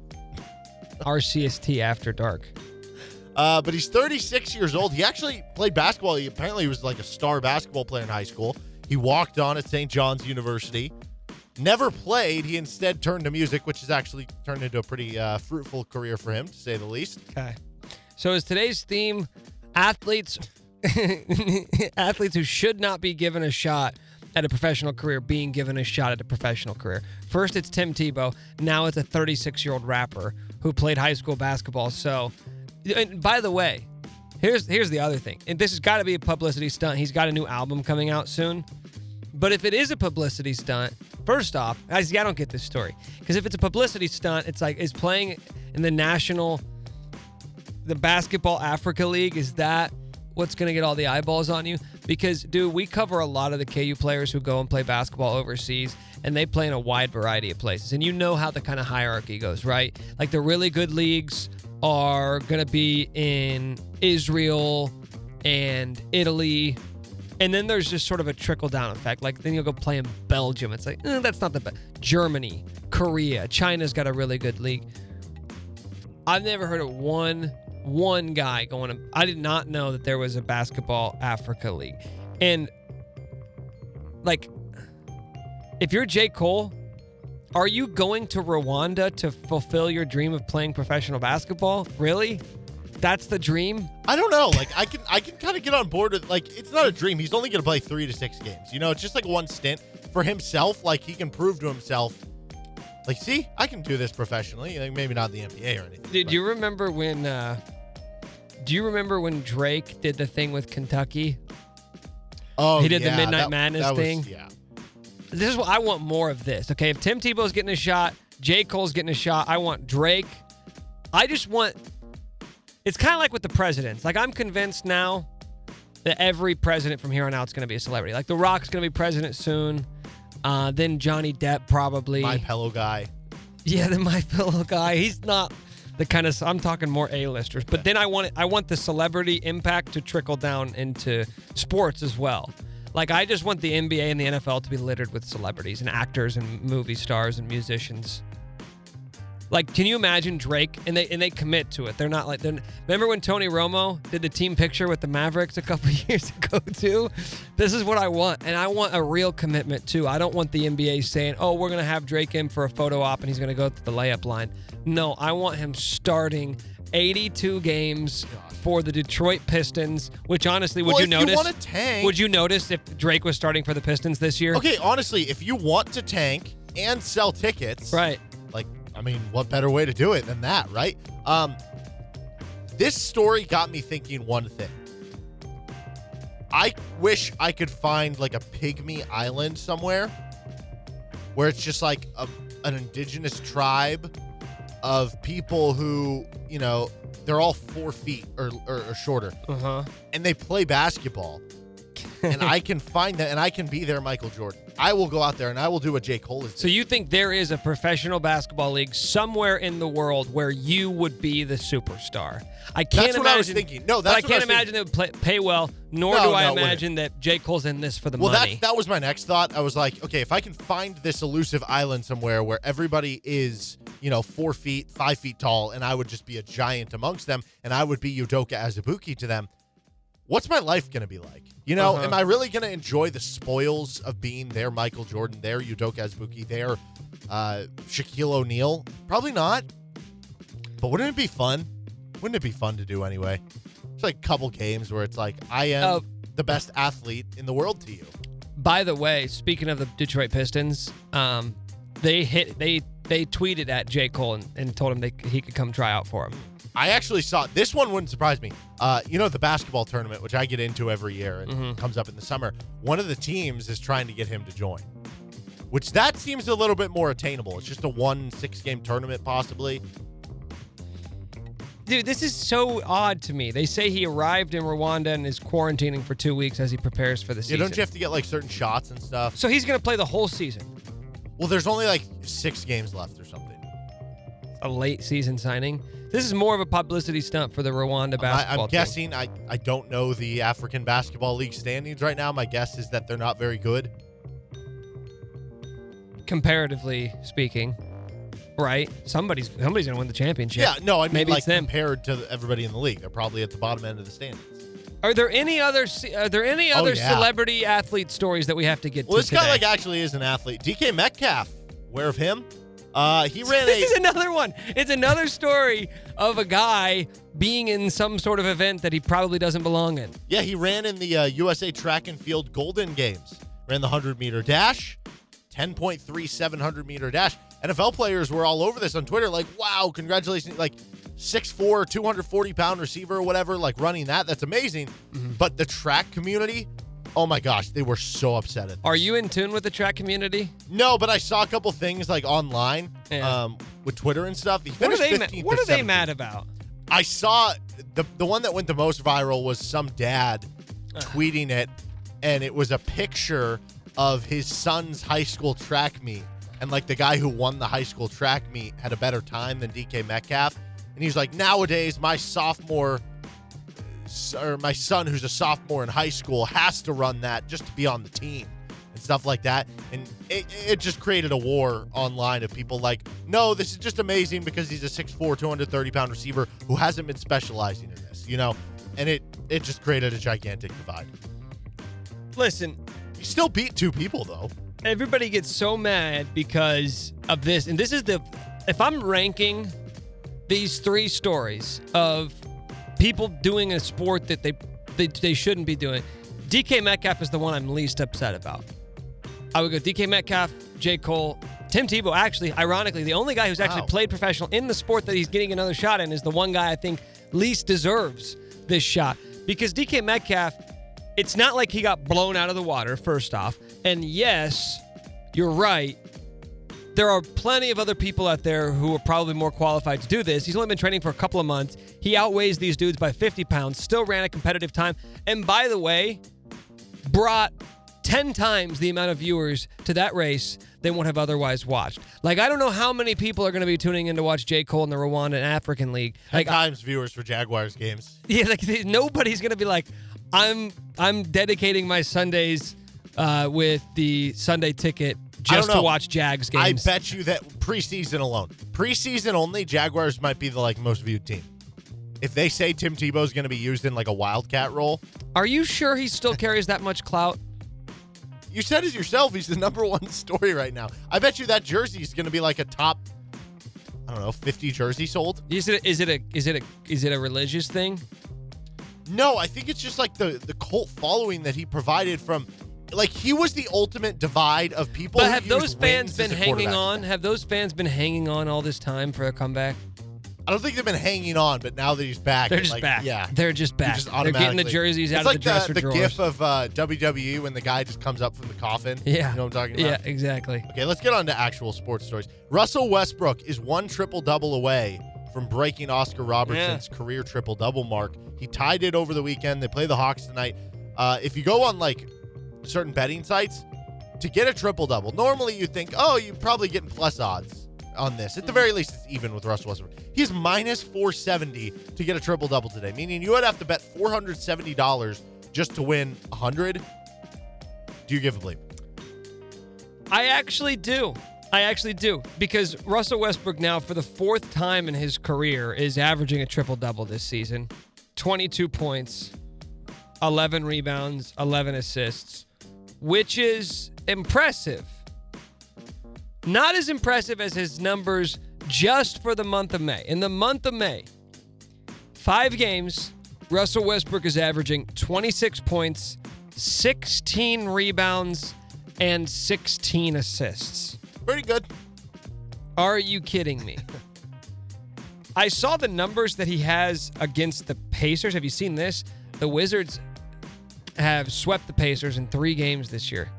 RCST After Dark. Uh, but he's 36 years old. He actually played basketball. He apparently was like a star basketball player in high school. He walked on at St. John's University. Never played. He instead turned to music, which has actually turned into a pretty uh, fruitful career for him, to say the least. Okay. So is today's theme athletes athletes who should not be given a shot at a professional career being given a shot at a professional career. First it's Tim Tebow, now it's a 36-year-old rapper who played high school basketball. So and by the way, here's here's the other thing. And this has got to be a publicity stunt. He's got a new album coming out soon. But if it is a publicity stunt, first off, I see I don't get this story. Because if it's a publicity stunt, it's like is playing in the national the basketball Africa League, is that what's gonna get all the eyeballs on you? Because dude, we cover a lot of the KU players who go and play basketball overseas and they play in a wide variety of places. And you know how the kind of hierarchy goes, right? Like the really good leagues are gonna be in Israel and Italy and then there's just sort of a trickle down effect. Like then you'll go play in Belgium. It's like eh, that's not the best. Germany, Korea, China's got a really good league. I've never heard of one one guy going. To, I did not know that there was a basketball Africa league, and like, if you're J Cole, are you going to Rwanda to fulfill your dream of playing professional basketball? Really? That's the dream. I don't know. Like I can I can kind of get on board with like it's not a dream. He's only going to play 3 to 6 games. You know, it's just like one stint for himself like he can prove to himself like see, I can do this professionally. Like maybe not the NBA or anything. Did but- you remember when? uh Do you remember when Drake did the thing with Kentucky? Oh, he did the Midnight that- Madness that was- thing? yeah. This is what I want more of this. Okay, if Tim Tebow's getting a shot, J. Cole's getting a shot. I want Drake. I just want. It's kind of like with the presidents. Like I'm convinced now that every president from here on out is going to be a celebrity. Like The Rock's going to be president soon. Uh, then Johnny Depp probably. My pillow guy. Yeah, the My Pillow guy. He's not the kind of. I'm talking more A-listers. But then I want it, I want the celebrity impact to trickle down into sports as well. Like I just want the NBA and the NFL to be littered with celebrities and actors and movie stars and musicians. Like, can you imagine Drake and they and they commit to it? They're not like they're. Remember when Tony Romo did the team picture with the Mavericks a couple years ago too? This is what I want, and I want a real commitment too. I don't want the NBA saying, "Oh, we're gonna have Drake in for a photo op and he's gonna go to the layup line." No, I want him starting 82 games for the Detroit Pistons. Which honestly, would Well, you you notice? wanna tank- Would you notice if Drake was starting for the Pistons this year? Okay, honestly, if you want to tank and sell tickets, Right. I mean, what better way to do it than that, right? Um, this story got me thinking one thing. I wish I could find like a pygmy island somewhere where it's just like a, an indigenous tribe of people who, you know, they're all four feet or, or, or shorter Uh huh. and they play basketball. and I can find that and I can be their Michael Jordan. I will go out there and I will do what J. Cole is So you think there is a professional basketball league somewhere in the world where you would be the superstar? I can't That's imagine. what I was thinking. No, that's I I can't was imagine it would play, pay well. Nor No, do I no, imagine that J Cole's in this for the Well, money. that that was my next thought. I was like, okay, if I can find this elusive island somewhere where everybody is, you know, four feet, five feet tall, and I would just be a giant amongst them, and I would be Udoka Azubuike to them. What's my life gonna be like? You know, Uh-huh. am I really gonna enjoy the spoils of being there, Michael Jordan, there, Udoka Azubuike, there, uh, Shaquille O'Neal? Probably not. But wouldn't it be fun? Wouldn't it be fun to do anyway? It's like a couple games where it's like I am Oh. the best athlete in the world to you. By the way, speaking of the Detroit Pistons, um, they hit they they tweeted at J Cole and, and told him they, he could come try out for him. I actually saw this one wouldn't surprise me. Uh, you know the basketball tournament, which I get into every year and Mm-hmm. comes up in the summer. One of the teams is trying to get him to join, which that seems a little bit more attainable. It's just a one six game tournament, possibly. Dude, this is so odd to me. They say he arrived in Rwanda and is quarantining for two weeks as he prepares for the season. Yeah, don't you have to get like certain shots and stuff? so he's gonna play the whole season. Well, there's only like six games left or something. A late season signing. This is more of a publicity stunt for the Rwanda I, basketball I'm team. guessing. I I don't know the African Basketball League standings right now. My guess is that they're not very good. comparatively speaking, right? Somebody's somebody's gonna win the championship. Yeah, no, I mean Maybe like it's them. compared to everybody in the league, they're probably at the bottom end of the standings. Are there any other are there any Oh, other yeah. celebrity athlete stories that we have to get Well, to Well, this guy like actually is an athlete. DK Metcalf, aware of him? Uh, he ran this a is another one. It's another story of a guy being in some sort of event that he probably doesn't belong in. yeah he ran in the uh, USA Track and Field Golden Games. Ran the hundred meter dash, ten point three seven hundred meter dash. NFL players were all over this on Twitter, like, "Wow, congratulations!" Like 6'4", 240 pound receiver or whatever, like running that. That's amazing. Mm-hmm. But the track community, oh my gosh, they were so upset at. Are you in tune with the track community? No, but I saw a couple things like online, Yeah. um, with Twitter and stuff. He What are they ma- What to are they mad about? I saw the the one that went the most viral was some dad Uh. tweeting it, and it was a picture of his son's high school track meet, and like the guy who won the high school track meet had a better time than DK Metcalf, and he's like, nowadays my sophomore s- or my son who's a sophomore in high school has to run that just to be on the team and stuff like that. And it, it just created a war online of people like, no, this is just amazing because he's a 6'4, 230 pound receiver who hasn't been specializing in this, you know? And it it just created a gigantic divide. Listen, He still beat two people though. everybody gets so mad because of this. And this is the if I'm ranking these three stories of people doing a sport that they they, they shouldn't be doing, DK Metcalf is the one I'm least upset about. I would go DK Metcalf, J. Cole, Tim Tebow. Actually, ironically, the only guy who's actually Wow. played professional in the sport that he's getting another shot in is the one guy I think least deserves this shot. Because DK Metcalf, it's not like he got blown out of the water, first off. And yes, you're right. There are plenty of other people out there who are probably more qualified to do this. He's only been training for a couple of months. He outweighs these dudes by 50 pounds, still ran a competitive time. And by the way, brought 10 times the amount of viewers to that race than would have otherwise watched. Like, I don't know how many people are going to be tuning in to watch J. Cole in the Rwandan African League. Ten Like, times viewers for Jaguars games. yeah, like nobody's gonna be like, I'm I'm dedicating my Sundays uh, with the Sunday ticket I just to watch Jags games. I bet you that preseason alone, preseason only, Jaguars might be the like most viewed team. If they say Tim Tebow's going to be used in like a wildcat role, Are you sure he still carries that much clout? You said it yourself. He's the number one story right now. I bet you that jersey is going to be like a top, I don't know, 50 jersey sold. Is it is it a is it a is it a religious thing? No, I think it's just like the the cult following that he provided from, like he was the ultimate divide of people. But have those fans been hanging on? Have those fans been hanging on all this time for a comeback? I don't think they've been hanging on, but now that he's back, They're just like, back. Yeah, They're just back. just They're getting the jerseys out of like the dresser the, drawers. gif of uh, WWE when the guy just comes up from the coffin. yeah. you know what I'm talking about. Yeah, exactly. Okay, let's get on to actual sports stories. Russell Westbrook is one triple double away from breaking Oscar Robertson's career triple double mark. He tied it over the weekend. They play the Hawks tonight. Uh, if you go on like certain betting sites to get a triple double, normally you think, oh, you're probably getting plus odds on this. At the very least, it's even with Russell Westbrook. He's minus 470 to get a triple double today, meaning you would have to bet $470 just to win 100. Do you give a bleep? I actually do. I actually do because Russell Westbrook now for the fourth time in his career is averaging a triple double this season. 22 points, 11 rebounds, 11 assists, which is impressive. Not as impressive as his numbers just for the month of May. In the month of May, 5 games, Russell Westbrook is averaging 26 points, 16 rebounds, and 16 assists. Pretty good. Are you kidding me? I saw the numbers that he has against the Pacers. Have you seen this? The Wizards have swept the Pacers in three games this year.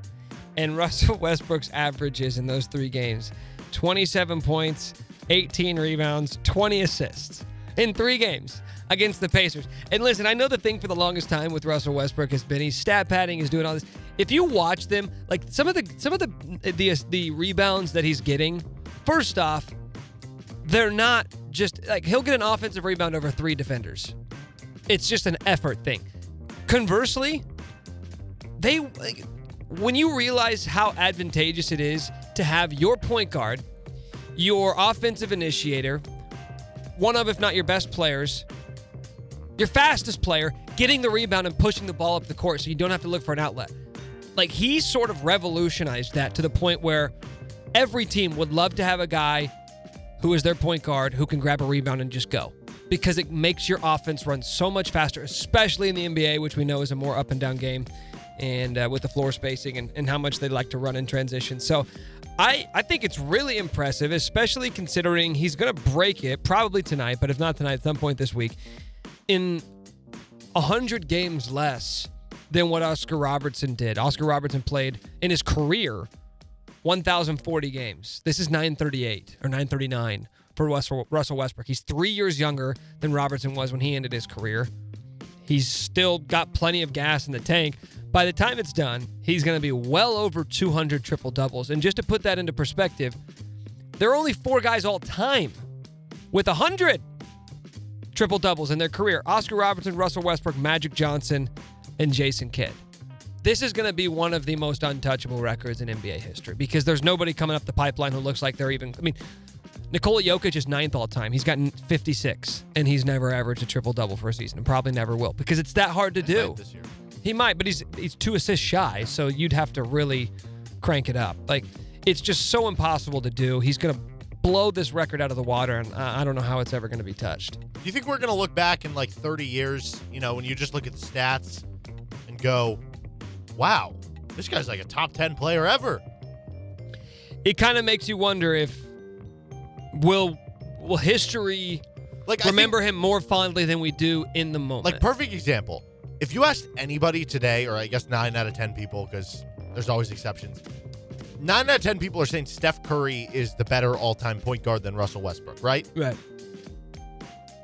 And Russell Westbrook's averages in those three games 27 points, 18 rebounds, 20 assists in three games against the Pacers. And listen, I know the thing for the longest time with Russell Westbrook has been he's stat padding, he's doing all this. If you watch them, like some of the some of the the the rebounds that he's getting, first off, they're not just like he'll get an offensive rebound over three defenders. It's just an effort thing. Conversely, they like, when you realize how advantageous it is to have your point guard, your offensive initiator, one of if not your best players, your fastest player getting the rebound and pushing the ball up the court so you don't have to look for an outlet. Like he sort of revolutionized that to the point where every team would love to have a guy who is their point guard who can grab a rebound and just go because it makes your offense run so much faster, especially in the NBA, which we know is a more up and down game, and uh, with the floor spacing and, and how much they like to run in transition. So I, I think it's really impressive, especially considering he's going to break it probably tonight, but if not tonight, at some point this week, in 100 games less than what Oscar Robertson did. Oscar Robertson played in his career 1,040 games. This is 938 or 939 for Russell, Westbrook. He's three years younger than Robertson was when he ended his career. He's still got plenty of gas in the tank. By the time it's done, he's going to be well over 200 triple doubles. And just to put that into perspective, there are only four guys all time with 100 triple doubles in their career Oscar Robertson, Russell Westbrook, Magic Johnson, and Jason Kidd. This is going to be one of the most untouchable records in NBA history because there's nobody coming up the pipeline who looks like they're even. I mean, Nikola Jokic is ninth all time. He's gotten 56, and he's never averaged a triple double for a season, and probably never will because it's that hard to do. Right this year. He might, but he's he's two assists shy, so you'd have to really crank it up. Like it's just so impossible to do. He's gonna blow this record out of the water, and I, I don't know how it's ever gonna be touched. Do you think we're going to look back in like 30 years, you know, when you just look at the stats and go, wow, this guy's like a top 10 player ever? It kind of makes you wonder if will will history Like, I think- remember him more fondly than we do in the moment. Like, perfect example. If you asked anybody today, or I guess nine out of 10 people, because there's always exceptions, nine out of 10 people are saying Steph Curry is the better all time point guard than Russell Westbrook, right? right.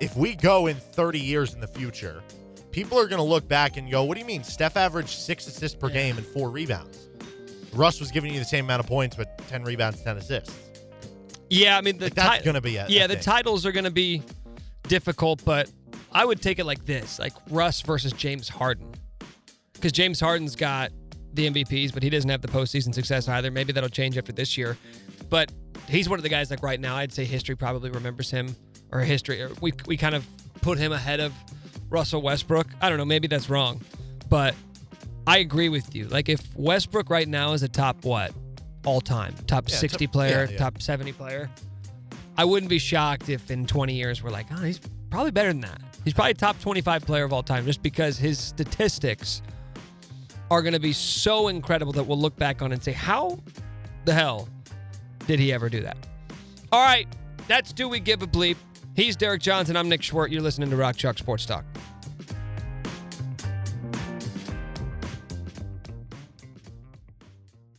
If we go in 30 years in the future, people are going to look back and go, what do you mean? Steph averaged six assists per game and four rebounds. Russ was giving you the same amount of points, but 10 rebounds, 10 assists. Yeah, I mean the Like, that's ti- going to be a, yeah the titles are going to be difficult, but I would take it like this: like Russ versus James Harden, because James Harden's got the MVPs, but he doesn't have the postseason success either. Maybe that'll change after this year, but he's one of the guys like right now. I'd say history probably remembers him, or history, or we we kind of put him ahead of Russell Westbrook. I don't know, maybe that's wrong, but I agree with you. Like if Westbrook right now is a top what all time top Yeah, 60 top- player, yeah, yeah. top 70 player. I wouldn't be shocked if in 20 years we're like, oh, he's probably better than that. He's probably top 25 player of all time just because his statistics are going to be so incredible that we'll look back on and say, how the hell did he ever do that? All right, that's Do We Give a Bleep. He's Derek Johnson. I'm Nick Schwerdt. You're listening to Rock Chalk Sports Talk.